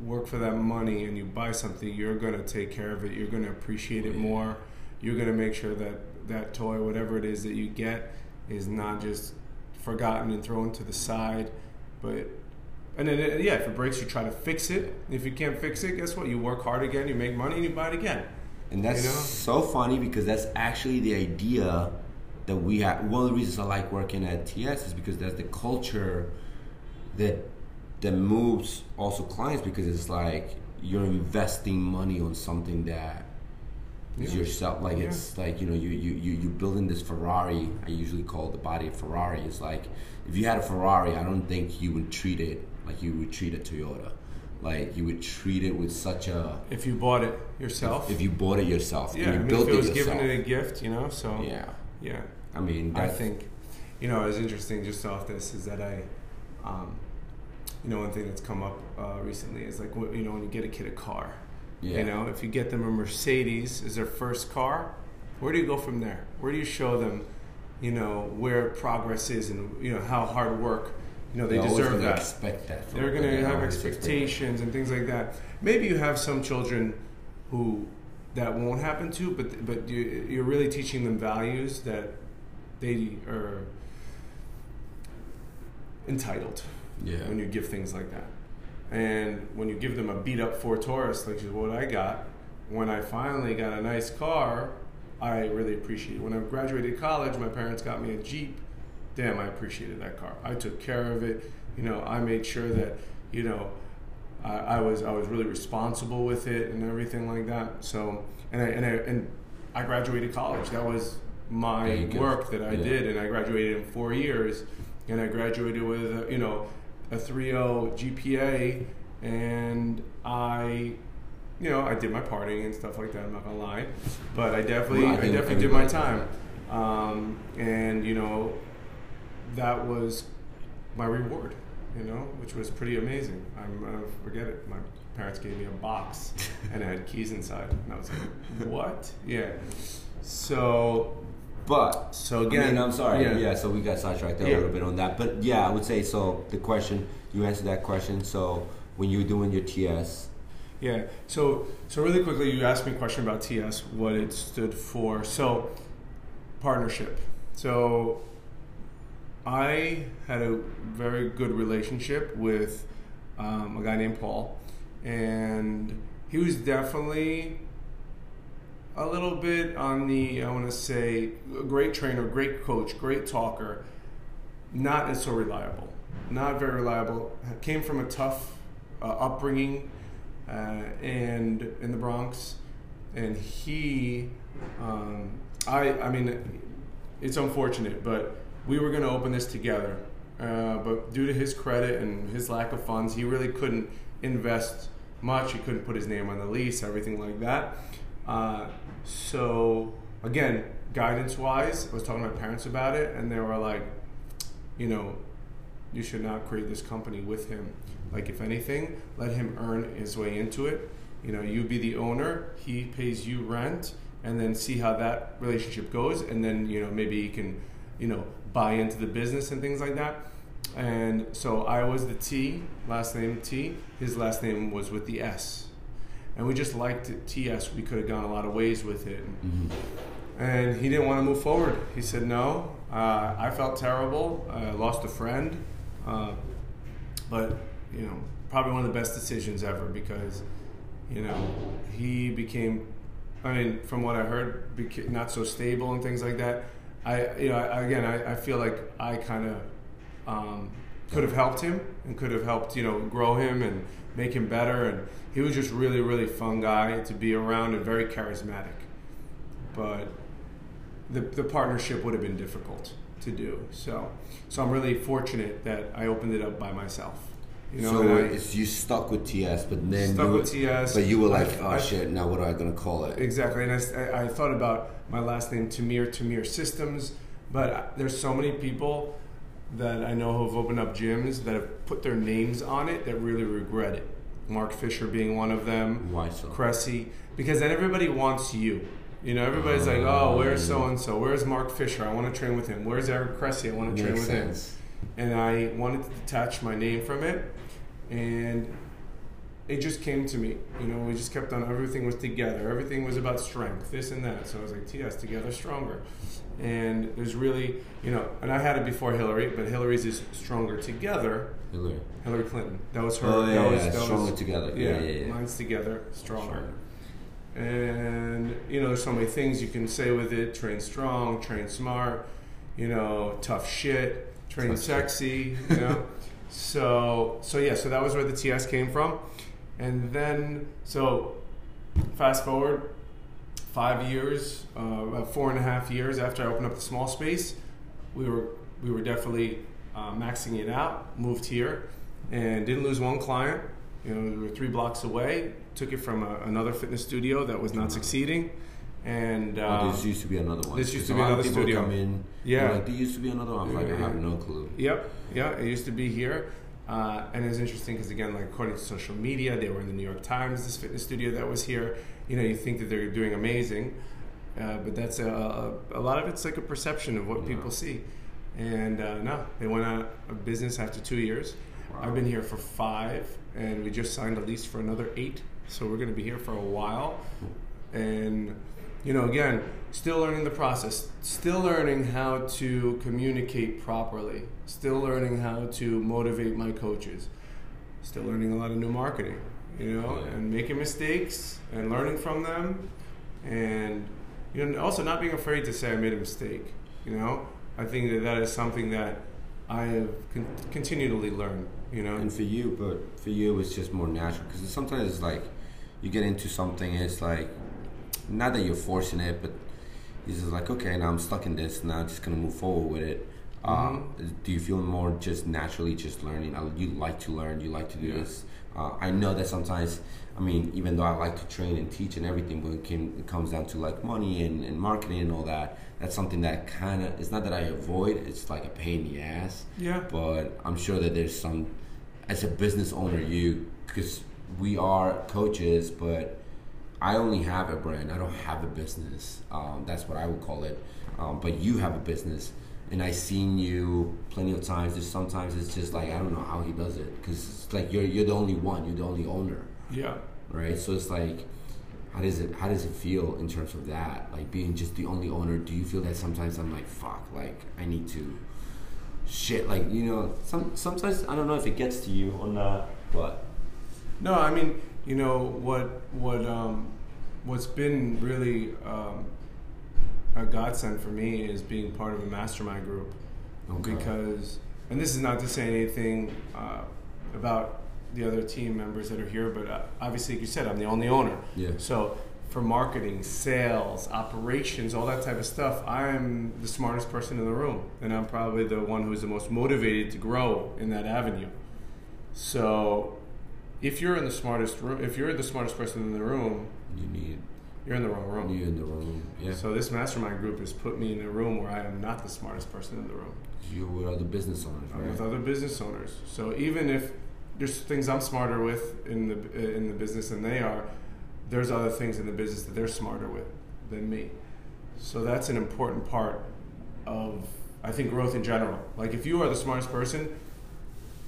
work for that money and you buy something, you're going to take care of it. You're going to appreciate it more. You're going to make sure that that toy, whatever it is that you get, is not just forgotten and thrown to the side, but. And then, uh, yeah, if it breaks, you try to fix it. If you can't fix it, guess what? You work hard again, you make money, and you buy it again. And that's You know? so funny because that's actually the idea that we have. One of the reasons I like working at TS is because that's the culture that that moves also clients because it's like you're investing money on something that is Yeah. yourself. Like Yeah. it's like you know you you you you building this Ferrari. I usually call the body a Ferrari. It's like if you had a Ferrari, I don't think you would treat it like you would treat a Toyota. Like you would treat it with such a If you bought it yourself, if you bought it yourself yeah, and I mean, built if it was yourself. given it a gift, you know, so yeah, yeah. I mean, I think, you know, it's interesting just off this is that I, um, you know, one thing that's come up uh, recently is like, you know, when you get a kid a car, yeah, you know, if you get them a Mercedes as their first car, where do you go from there? Where do you show them, you know, where progress is and, you know, how hard work, you know, they They're deserve that. Expect that. from They're going to have always expect that. expectations and things like that. Maybe you have some children who that won't happen to, but but you're really teaching them values that they are entitled Yeah, when you give things like that. And when you give them a beat up Ford Taurus, like is what I got, when I finally got a nice car, I really appreciate it. When I graduated college, my parents got me a Jeep. Damn, I appreciated that car. I took care of it. You know, I made sure that, you know, I, I was I was really responsible with it and everything like that. So, and I and I and I graduated college. That was my There you go. work that I Yeah. did, and I graduated in four years. And I graduated with uh, you know a 3.0 GPA, and I, you know, I did my partying and stuff like that. I'm not gonna lie, but I definitely, Well, I I, definitely did my time, um, and you know, that was my reward. You know, which was pretty amazing. I'm gonna forget it. My parents gave me a box, and it had keys inside, and I was like, "What? Yeah." So, but so I again, mean, I'm sorry. Yeah. Yeah. so we got sidetracked a Yeah. little bit on that, but yeah, I would say so. The question you answered that question. So when you were doing your TS, Yeah. So so really quickly, you asked me a question about TS, what it stood for. So partnership. So I had a very good relationship with um, a guy named Paul, and he was definitely a little bit on the I want to say a great trainer, great coach, great talker, not as so reliable, not very reliable. Came from a tough uh, upbringing, uh, and in the Bronx, and he, um, I I mean, it's unfortunate, but we were going to open this together, uh, but due to his credit and his lack of funds, he really couldn't invest much. He couldn't put his name on the lease, everything like that. Uh, so again, guidance wise, I was talking to my parents about it, and they were like, you know, you should not create this company with him. Like, if anything, let him earn his way into it. You know, you be the owner, he pays you rent, and then see how that relationship goes, and then you know maybe he can, you know, buy into the business and things like that. And so I was the T, last name T. His last name was with the S and we just liked it. TS. We could have gone a lot of ways with it. Mm-hmm. And he didn't want to move forward. He said no. Uh, I felt terrible. I lost a friend, uh, but you know, probably one of the best decisions ever because you know he became. I mean, from what I heard, not so stable and things like that. I, you know, I, again, I, I feel like I kind of um, could have helped him and could have helped, you know, grow him and make him better. And he was just really, really fun guy to be around and very charismatic. But the, the partnership would have been difficult to do. So, so I'm really fortunate that I opened it up by myself. You know, so I, you stuck with TS, but then stuck you were, with TS. But you were like, I, oh I, shit, now what am I gonna call it? Exactly, and I, I thought about my last name, Tamir, Tamir Systems. But there's so many people that I know who've opened up gyms that have put their names on it that really regret it. Mark Fisher being one of them. Why so? Cressey. Because then everybody wants you. You know, everybody's like, oh, where's so and so? Where's Mark Fisher? I want to train with him. Where's Eric Cressey? I want to train with sense. him. And I wanted to detach my name from it. And it just came to me. You know, we just kept on, everything was together. Everything was about strength, this and that. So I was like, TS, together stronger. And there's really, you know, and I had it before Hillary, but Hillary's is stronger together. Hillary. Hillary Clinton. That was her. Oh, yeah, that was, yeah. That stronger was, together. Yeah, yeah, yeah, mine's together, stronger. And, you know, there's so many things you can say with it train strong, train smart, you know, tough shit, train tough sexy, shit. you know. so, so yeah, so that was where the TS came from. And then, so fast forward five years, uh, about four and a half years after I opened up the small space, we were we were definitely uh, maxing it out. Moved here and didn't lose one client. You know, we were three blocks away. Took it from a, another fitness studio that was not succeeding. And uh, oh, this used to be another one. This used to be another studio. Come in, yeah, like there used to be another one. I'm like, I have no clue. Yep, yeah, it used to be here. Uh, and it's interesting because again, like according to social media, they were in the New York Times. This fitness studio that was here, you know, you think that they're doing amazing, uh, but that's a, a, a, lot of it's like a perception of what yeah. people see. And uh, no, they went out of business after two years. Wow. I've been here for five, and we just signed a lease for another eight. So we're going to be here for a while. And you know, again, still learning the process, still learning how to communicate properly, still learning how to motivate my coaches, still learning a lot of new marketing, you know, and making mistakes and learning from them, and you know, also not being afraid to say I made a mistake. You know, I think that that is something that I have con- continually learned. You know, and for you, but for you, it's just more natural because sometimes it's like you get into something, it's like not that you're forcing it, but it's just like okay, now I'm stuck in this. Now I'm just gonna move forward with it. Mm-hmm. do you feel more just naturally just learning? You like to learn. You like to do yeah. this. Uh, I know that sometimes. I mean, even though I like to train and teach and everything, when it, came, it comes down to like money and, and marketing and all that, that's something that kind of it's not that I avoid. It's like a pain in the ass. Yeah. But I'm sure that there's some, as a business owner, you because we are coaches, but I only have a brand. I don't have a business. Um, that's what I would call it. Um, but you have a business, and I've seen you plenty of times. There's sometimes it's just like I don't know how he does it because it's like you're you're the only one. You're the only owner. Yeah. Right. So it's like, how does it how does it feel in terms of that? Like being just the only owner. Do you feel that sometimes I'm like fuck, like I need to, shit, like you know, some sometimes I don't know if it gets to you or not, but. No, I mean, you know what what um, what's been really um, a godsend for me is being part of a mastermind group Okay. because, and this is not to say anything uh, about the other team members that are here, but uh, obviously, like you said, I'm the only owner. Yeah. So for marketing, sales, operations, all that type of stuff, I'm the smartest person in the room, and I'm probably the one who's the most motivated to grow in that avenue. So if you're in the smartest room, if you're the smartest person in the room, You need you're in the wrong room. You're in the room. Yeah. So this mastermind group has put me in a room where I am not the smartest person in the room. You're with other business owners, I'm right? with other business owners. So even if there's things I'm smarter with in the uh, in the business than they are, there's other things in the business that they're smarter with than me. So that's an important part of I think growth in general. Like if you are the smartest person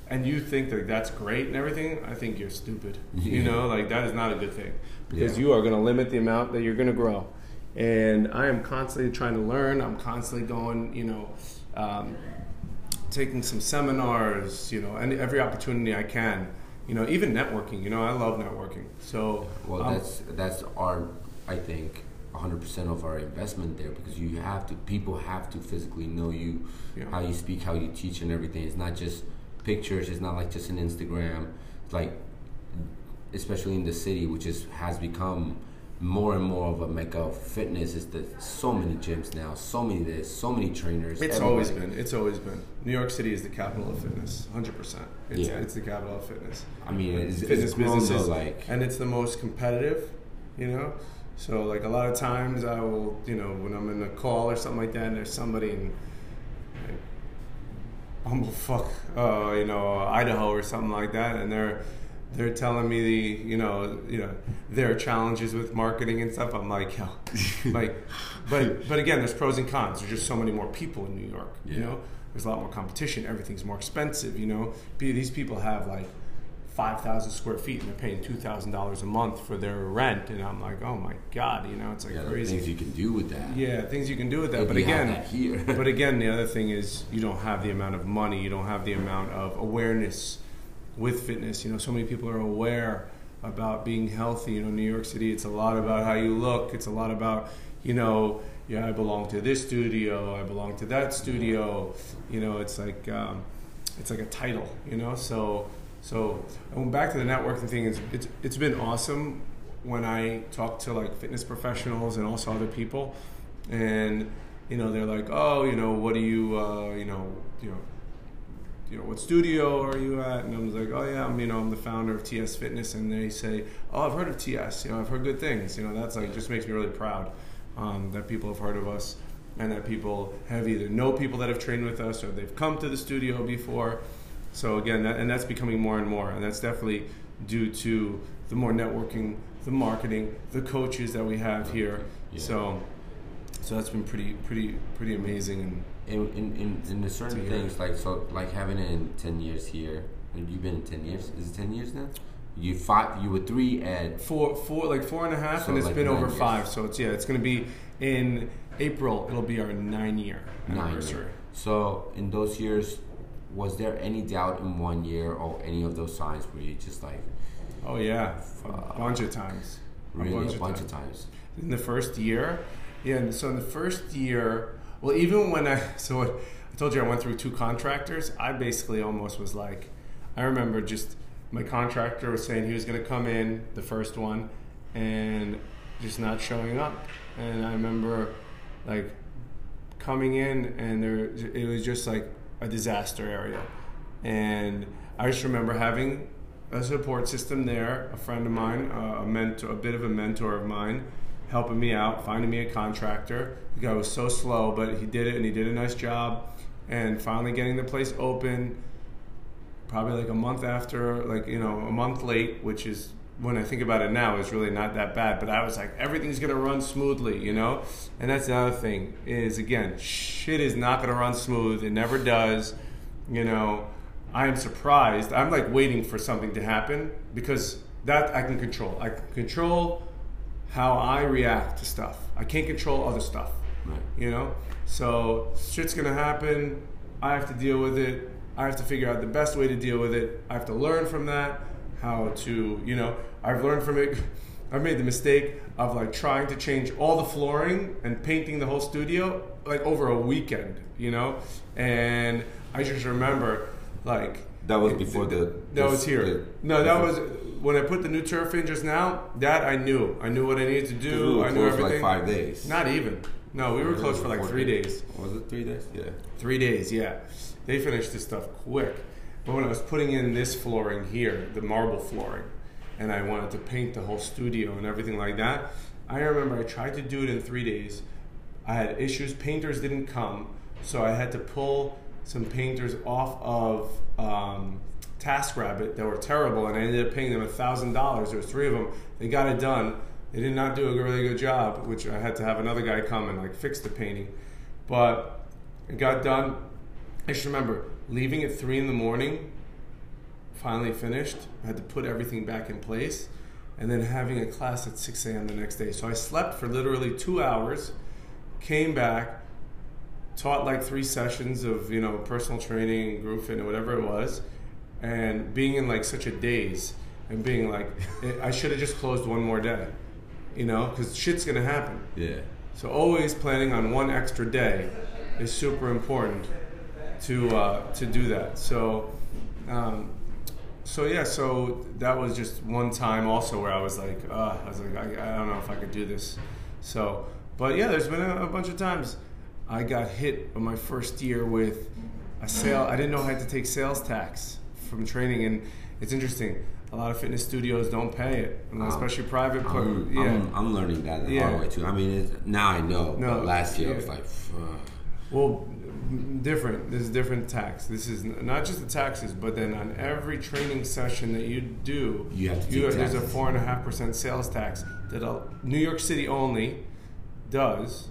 and you think that that's great and everything, I think you're stupid. You know, like that is not a good thing because Yeah. you are going to limit the amount that you're going to grow. And I am constantly trying to learn. I'm constantly going, you know, um, taking some seminars, you know, and every opportunity I can. You know, even networking. You know, I love networking. So, Well, um, that's that's our, I think, 100% of our investment there because you have to, people have to physically know you, Yeah. how you speak, how you teach, and everything. It's not just pictures. It's not like just an Instagram. It's like, especially in the city, which is has become more and more of a mecca of fitness. Is that so many gyms now, so many this, so many trainers. It's everybody. always been. It's always been. New York City is the capital of fitness, hundred percent. It's, Yeah. it's the capital of fitness. I mean, it's, fitness businesses, like and it's the most competitive. You know, so like a lot of times I will, you know, when I'm in a call or something like that, and there's somebody in like, bumblefuck, uh, you know, Idaho or something like that, and they're they're telling me the you know you know their challenges with marketing and stuff. I'm like, yo, like, but but again, there's pros and cons. There's just so many more people in New York. You Yeah. know, there's a lot more competition. Everything's more expensive. You know, Be- these people have like. 5,000 square feet and they're paying $2,000 a month for their rent. And I'm like, oh my God, you know, it's like yeah, crazy. things you can do with that. Yeah, things you can do with that. If but again, that here. but again, the other thing is you don't have the amount of money, you don't have the amount of awareness with fitness. You know, so many people are aware about being healthy. You know, New York City, it's a lot about how you look. It's a lot about, you know, yeah, I belong to this studio, I belong to that studio. You know, it's like um, it's like a title. You know, so so and back to the networking thing. It's it's it's been awesome when I talk to like fitness professionals and also other people, and you know they're like, oh, you know, what do you, uh, you know, you know, you know, what studio are you at? And I'm like, oh yeah, I'm, you know, I'm the founder of TS Fitness, and they say, oh, I've heard of TS, you know, I've heard good things, you know, that's like just makes me really proud um, that people have heard of us and that people have either know people that have trained with us or they've come to the studio before. So again, that, and that's becoming more and more, and that's definitely due to the more networking, the marketing, the coaches that we have here. Yeah. So, so that's been pretty, pretty, pretty amazing. And in in in, in the certain things like so like having it in ten years here. and You've been in ten years. Is it ten years now? You five. You were three at. four, four, like four and a half, So and it's like been over years. five. So it's yeah, it's going to be in April. It'll be our nine year Nine anniversary. So in those years, was there any doubt in one year or any of those signs where you just like Oh yeah, a Fuck. bunch of times. really a bunch, of times? in the first year. Yeah, and so in the first year, well, even when I so I told you I went through two contractors, I basically almost was like, I remember just my contractor was saying he was going to come in the first one, and just not showing up, and I remember like coming in and there it was just like a disaster area. And i just remember having a support system there a friend of mine a mentor a bit of a mentor of mine helping me out finding me a contractor. The guy was so slow but he did it and he did a nice job. And finally getting the place open probably like a month after like you know a month late which is when i think about it now it's really not that bad but i was like everything's going to run smoothly you know and that's the other thing is again shit is not going to run smooth it never does you know i am surprised i'm like waiting for something to happen because that i can control i can control how i react to stuff i can't control other stuff Right. you know so shit's gonna happen i have to deal with it I have to figure out the best way to deal with it. I have to learn from that, how to, you know, I've learned from it. I've made the mistake of like trying to change all the flooring and painting the whole studio like over a weekend, you know? And I just remember like that was before the. That was here. The, no, that was when I put the new turf in just now. That I knew. I knew what I needed to do. I knew everything. like five days. Not even. No, we were closed for like three days. Was it three days? Yeah. Three days. Yeah, they finished this stuff quick. But when I was putting in this flooring here, the marble flooring, and I wanted to paint the whole studio and everything like that, I remember I tried to do it in three days. I had issues. Painters didn't come, so I had to pull some painters off of um, TaskRabbit that were terrible, and I ended up paying them a thousand dollars. There was three of them. They got it done. They did not do a really good job, which I had to have another guy come and like fix the painting. But it got done. I just remember leaving at three in the morning. Finally finished. I had to put everything back in place, and then having a class at six a.m. the next day. So I slept for literally two hours. Came back taught like three sessions of you know personal training, group fitness, whatever it was, and being in like such a daze and being like, I should have just closed one more day, you know, because shit's gonna happen. Yeah. So always planning on one extra day is super important to uh, to do that. So. Um, so yeah, so that was just one time also where I was like, uh, I was like, I, I don't know if I could do this. So, but yeah, there's been a, a bunch of times I got hit on my first year with a sale. I didn't know I had to take sales tax from training, and it's interesting. A lot of fitness studios don't pay it, especially um, private. I'm, yeah, I'm, I'm, learning that the yeah. hard way too. I mean, now I know. No, but last year yeah. I was like, Fuck. well, different. This is different tax. This is not just the taxes, but then on every training session that you do, you have to you, there's a four and a half percent sales tax that New York City only does.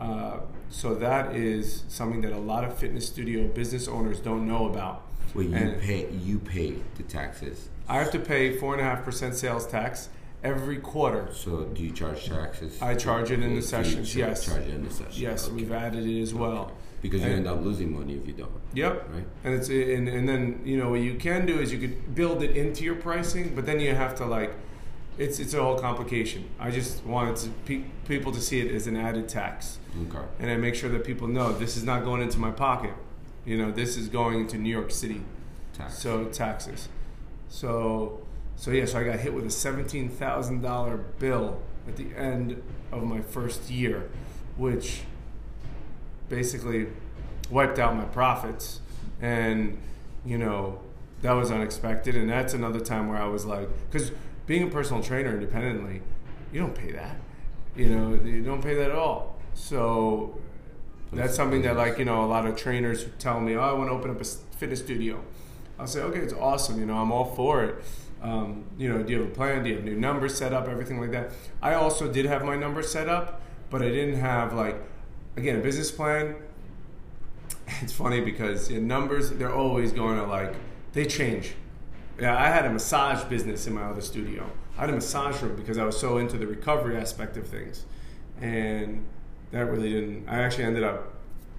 Uh, so that is something that a lot of fitness studio business owners don't know about. Well, you and pay you pay the taxes. I have to pay four and a half percent sales tax every quarter. So do you charge taxes? I charge it in the sessions. yes. Charge it in the sessions. Yes, okay. we've added it as well. Okay. Because you and, end up losing money if you don't. Yep. Right. And it's and, and then you know what you can do is you could build it into your pricing, but then you have to like it's it's a whole complication. I just wanted to pe- people to see it as an added tax, okay. and I make sure that people know this is not going into my pocket. You know, this is going into New York City, Tax. so taxes. So so yeah, so I got hit with a seventeen thousand dollar bill at the end of my first year, which basically wiped out my profits, and you know that was unexpected, and that's another time where I was like, because being a personal trainer independently, you don't pay that. You know, you don't pay that at all. So that's something that, like, you know, a lot of trainers tell me, oh, I want to open up a fitness studio. I'll say, okay, it's awesome. You know, I'm all for it. Um, you know, do you have a plan? Do you have new numbers set up? Everything like that. I also did have my numbers set up, but I didn't have like, again, a business plan. It's funny because in numbers, they're always going to like, they change yeah, I had a massage business in my other studio. I had a massage room because I was so into the recovery aspect of things, and that really didn't. I actually ended up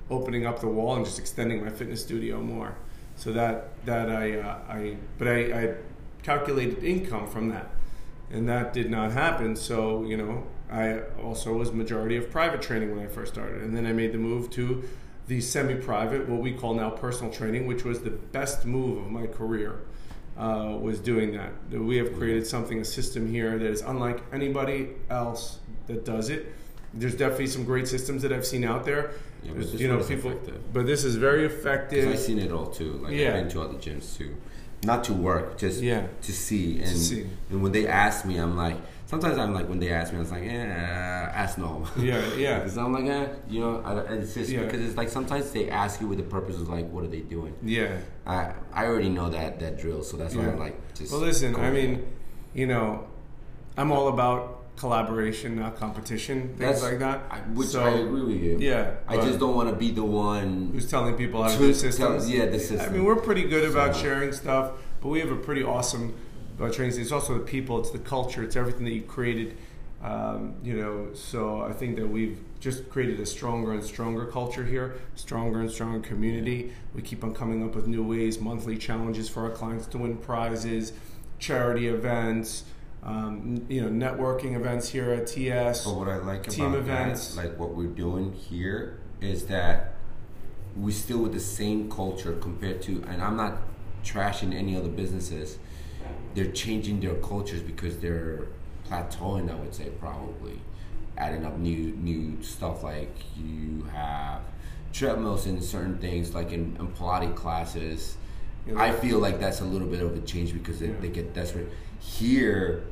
opening up the wall and just extending my fitness studio more. So that that I uh, I but I, I calculated income from that, and that did not happen. So you know I also was majority of private training when I first started, and then I made the move to the semi-private, what we call now personal training, which was the best move of my career uh, was doing that. We have created something, a system here that is unlike anybody else that does it. There's definitely some great systems that I've seen out there. Yeah, but you know, people, effective. but this is very effective. I've seen it all too. Like yeah. I've been to other gyms too, not to work, just yeah. to see. And, to see. and when they ask me, I'm like, sometimes I'm like when they ask me, I was like, yeah, ask no. Yeah, yeah. Because I'm like, eh, you know, I, it's just yeah. because it's like sometimes they ask you with the purpose of like, what are they doing? Yeah. I I already know that that drill, so that's why yeah. I'm like, just. Well, listen, I mean, you know, I'm all about collaboration, not competition, things That's, like that. I, which so, I agree with you. Yeah, I just don't want to be the one who's telling people how to, do systems. Tell, yeah, the system. I mean, we're pretty good about so. sharing stuff, but we have a pretty awesome about training. It's also the people, it's the culture, it's everything that you created Um, you know, so I think that we've just created a stronger and stronger culture here, stronger and stronger community. We keep on coming up with new ways, monthly challenges for our clients to win prizes, charity events, um, you know, networking events here at TS. But what I like team about events. that, like what we're doing here, is that we still with the same culture compared to, and I'm not trashing any other businesses. They're changing their cultures because they're plateauing. I would say probably adding up new new stuff like you have treadmills and certain things like in, in Pilates classes. Yeah. I feel like that's a little bit of a change because they, Yeah. they get desperate. Here,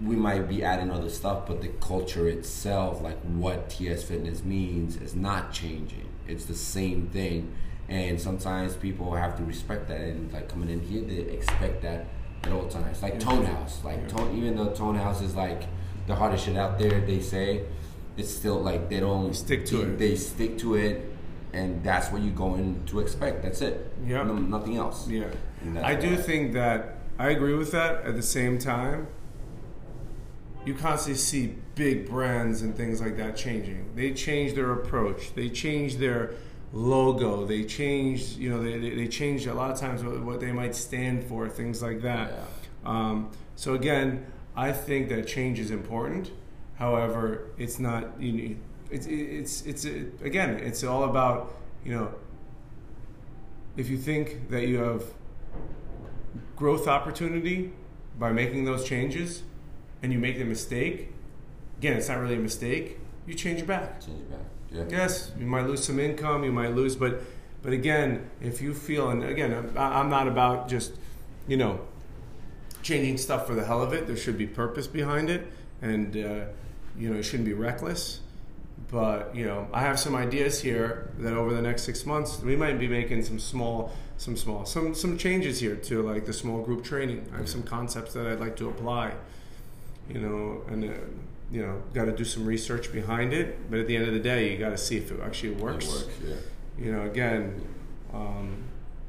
we might be adding other stuff, but the culture itself, like what TS Fitness means, is not changing. It's the same thing, and sometimes people have to respect that. And like coming in here, they expect that at all times. Like Tone House, like. Tone, even though Tone House is like the hardest shit out there, they say it's still like they don't Stick to they, it. They stick to it, and that's what you go in to expect. That's it. Yeah. No, nothing else. Yeah, I do think that I agree with that. At the same time, you constantly see big brands and things like that changing. They change their approach. They change their logo. They change, you know, they, they, they change a lot of times what, what they might stand for, things like that. Yeah. Um, so again, I think that change is important. However, it's not. You know, it's it's it's again, it's all about you know. If you think that you have growth opportunity by making those changes, and you make the mistake, again, it's not really a mistake. You change it back. Change it back. Yeah. Yes, you might lose some income, you might lose, but but again, if you feel, and again, I- I'm not about just you know changing stuff for the hell of it. There should be purpose behind it, and uh, you know it shouldn't be reckless. But you know, I have some ideas here that over the next six months we might be making some small, some small, some some changes here to like the small group training. I have some concepts that I'd like to apply. You know, and uh, you know, got to do some research behind it. But at the end of the day, you got to see if it actually works. It works. Yeah. You know, again, um,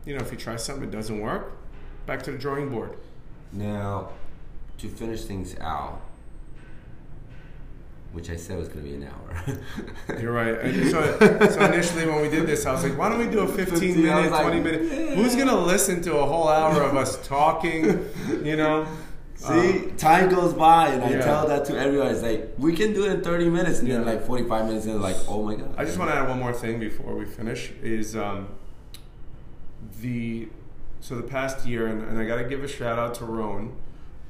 you know, if you try something it doesn't work, back to the drawing board. Now, to finish things out, which I said was going to be an hour. You're right. And so, so initially when we did this, I was like, why don't we do a 15 15, minute, like, 20 minute? yeah. Who's gonna listen to a whole hour of us talking? You know. See, time goes by, and I yeah. tell that to everyone. It's like we can do it in thirty minutes, and then like forty-five minutes, and like, oh my god. I just want to add one more thing before we finish. Is um, the so the past year, and, and I got to give a shout out to Roan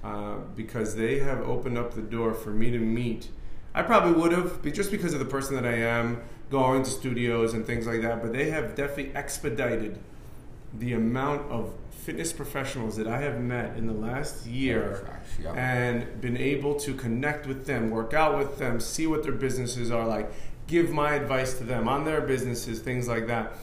uh, because they have opened up the door for me to meet. I probably would have, but just because of the person that I am, going to studios and things like that. But they have definitely expedited the amount of fitness professionals that I have met in the last year yeah. and been able to connect with them, work out with them, see what their businesses are like, give my advice to them on their businesses, things like that.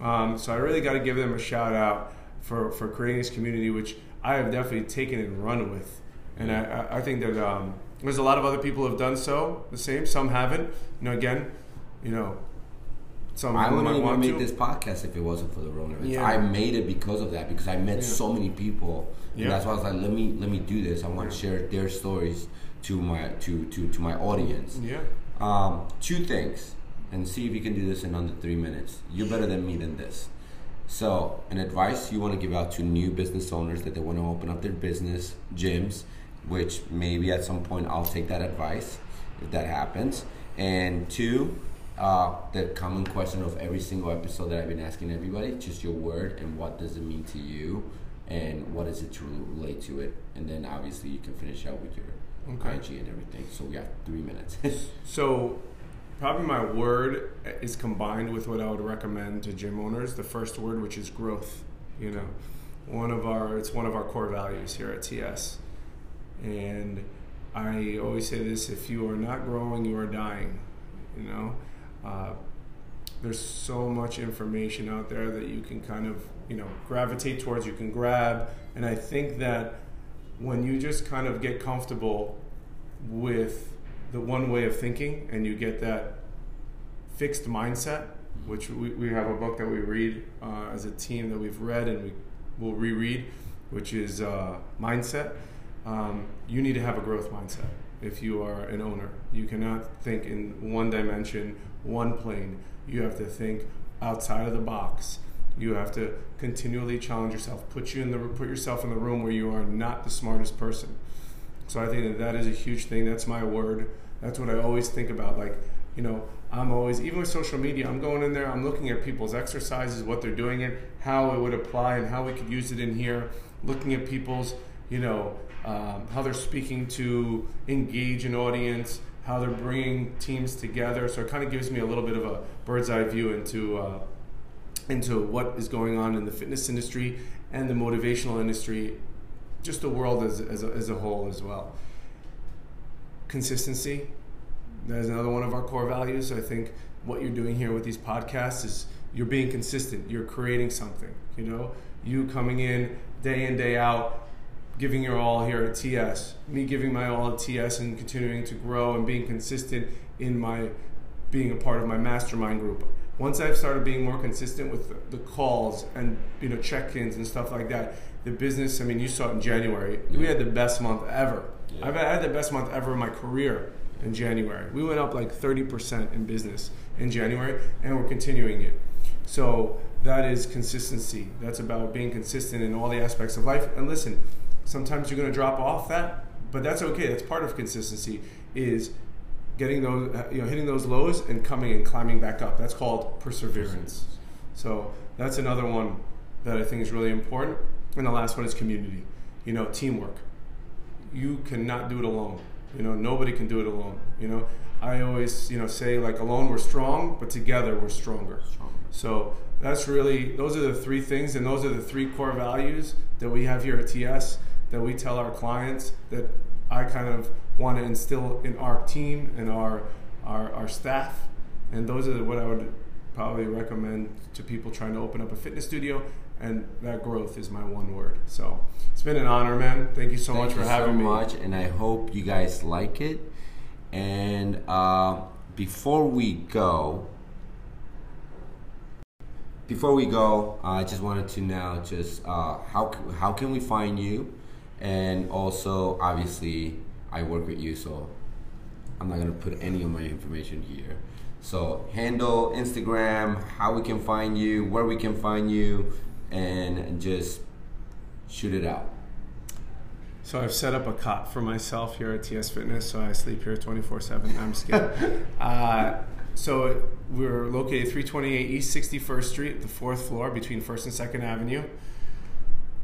Um, so I really got to give them a shout out for, for creating this community, which I have definitely taken and run with. And I, I- I think that um, there's a lot of other people who have done so the same. Some haven't. You know, again, you know, some I wouldn't even make to. this podcast if it wasn't for the Rona. Yeah. I made it because of that because I met Yeah. so many people. And Yeah. that's why I was like, let me let me do this. I want to share their stories to my to to to my audience. Yeah. Um, two things, and see if you can do this in under three minutes. You're better than me than this. So, an advice you want to give out to new business owners that they want to open up their business gyms, which maybe at some point I'll take that advice if that happens. And two, uh, the common question of every single episode that I've been asking everybody, just your word and what does it mean to you, and what is it to relate to it, and then obviously you can finish out with your Okay. IG and everything. So we have three minutes. So, probably my word is combined with what I would recommend to gym owners. The first word, which is growth. You know, one of our it's one of our core values here at TS, and I always say this: if you are not growing, you are dying. You know, uh, there's so much information out there that you can kind of you know gravitate towards. You can grab, and I think that when you just kind of get comfortable with the one way of thinking and you get that fixed mindset, which we, we have a book that we read uh, as a team that we've read and we will reread, which is uh, Mindset. Um, you need to have a growth mindset. If you are an owner. You cannot think in one dimension, one plane. You have to think outside of the box. You have to continually challenge yourself. Put you in the put yourself in the room where you are not the smartest person. So I think that that is a huge thing. That's my word. That's what I always think about. Like, you know, I'm always even with social media. I'm going in there. I'm looking at people's exercises, what they're doing it, how it would apply, and how we could use it in here. Looking at people's, you know, um, how they're speaking to engage an audience, how they're bringing teams together. So it kind of gives me a little bit of a bird's eye view into uh, into what is going on in the fitness industry and the motivational industry, just the world as, as, a, as a whole as well. Consistency, that is another one of our core values. I think what you're doing here with these podcasts is you're being consistent. You're creating something. You know, you coming in day in day out, giving your all here at TS. Me giving my all at TS and continuing to grow and being consistent in my being a part of my mastermind group. Once I've started being more consistent with the calls and you know check-ins and stuff like that, the business. I mean, you saw it in January. Yeah. We had the best month ever. Yeah. I've had the best month ever in my career in January. We went up like 30% in business in January, and we're continuing it. So that is consistency. That's about being consistent in all the aspects of life. And listen, sometimes you're going to drop off that, but that's okay. That's part of consistency. Is getting those, you know, hitting those lows and coming and climbing back up. That's called perseverance. So that's another one that I think is really important. And the last one is community. You know, teamwork. You cannot do it alone. You know, nobody can do it alone. You know, I always, you know, say like alone we're strong, but together we're stronger. stronger. So that's really those are the three things, and those are the three core values that we have here at TS that we tell our clients that I kind of want to instill in our team and our our, our staff. And those are what I would probably recommend to people trying to open up a fitness studio and that growth is my one word. So it's been an honor, man. Thank you so Thank much for having so me. much, and I hope you guys like it. And uh, before we go, before we go, uh, I just wanted to now just uh, how how can we find you, and also obviously I work with you, so I'm not gonna put any of my information here. So handle Instagram, how we can find you, where we can find you, and just shoot it out. So I've set up a cot for myself here at TS Fitness, so I sleep here 24/7. I'm just kidding. uh, so we're located 328 East 61st Street, the fourth floor, between First and Second Avenue.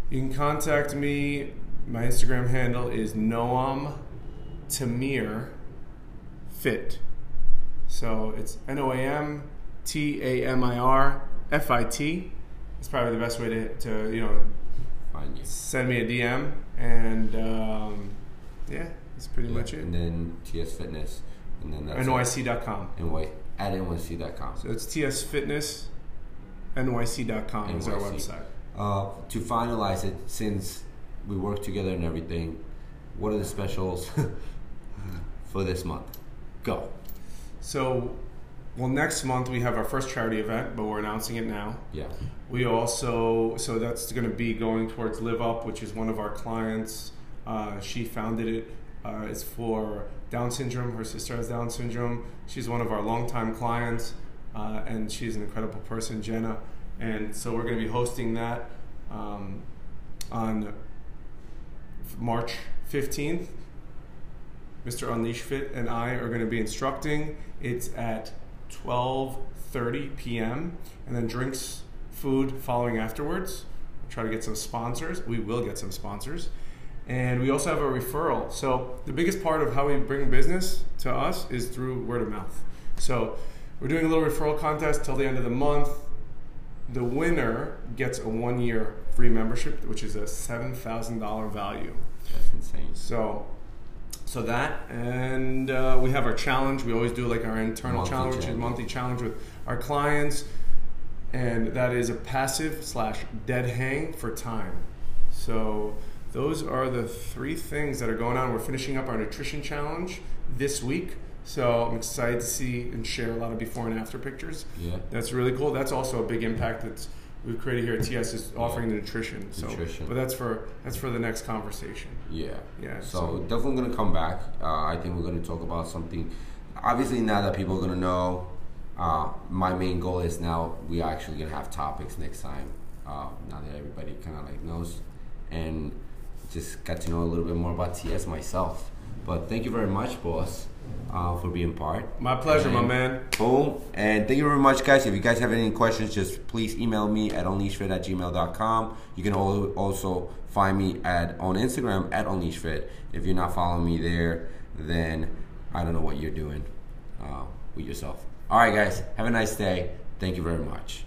You can contact me. My Instagram handle is Noam Tamir Fit. So it's N O A M T A M I R F I T it's probably the best way to, to you know find you. Send me a DM, and um, yeah, that's pretty yeah. much it. And then TS Fitness, and then that's NYC.com. NY at NYC.com. So it's TS Fitness, NYC.com NYC. is our website. Uh, to finalize it, since we work together and everything, what are the specials for this month? Go. So well, next month we have our first charity event, but we're announcing it now. Yeah. We also, so that's going to be going towards Live Up, which is one of our clients. Uh, she founded it. Uh, it's for Down syndrome. Her sister has Down syndrome. She's one of our longtime clients, uh, and she's an incredible person, Jenna. And so we're going to be hosting that um, on March 15th. Mr. Unleash Fit and I are going to be instructing. It's at 12:30 p.m. and then drinks, food following afterwards. We'll try to get some sponsors. We will get some sponsors. And we also have a referral. So the biggest part of how we bring business to us is through word of mouth. So we're doing a little referral contest till the end of the month. The winner gets a one year free membership, which is a $7,000 value. That's insane. So so that and uh, we have our challenge we always do like our internal monthly challenge, challenge. monthly challenge with our clients and that is a passive slash dead hang for time so those are the three things that are going on we're finishing up our nutrition challenge this week so i'm excited to see and share a lot of before and after pictures yeah that's really cool that's also a big impact that's we've created here at TS is offering the nutrition. So, Nutrition. but that's for that's for the next conversation. Yeah. Yeah, So, so- definitely gonna come back. Uh, I think we're gonna talk about something. Obviously, now that people are gonna know, uh, my main goal is now we are actually gonna have topics next time. Uh, now that everybody kind of like knows, and just got to know a little bit more about TS myself. But thank you very much, boss, uh, for being part. My pleasure, my man. Boom. And thank you very much, guys. If you guys have any questions, just please email me at unleashfit at gmail.com. You can also find me at on Instagram at unleashfit. If you're not following me there, then I don't know what you're doing uh, with yourself. All right, guys. Have a nice day. Thank you very much.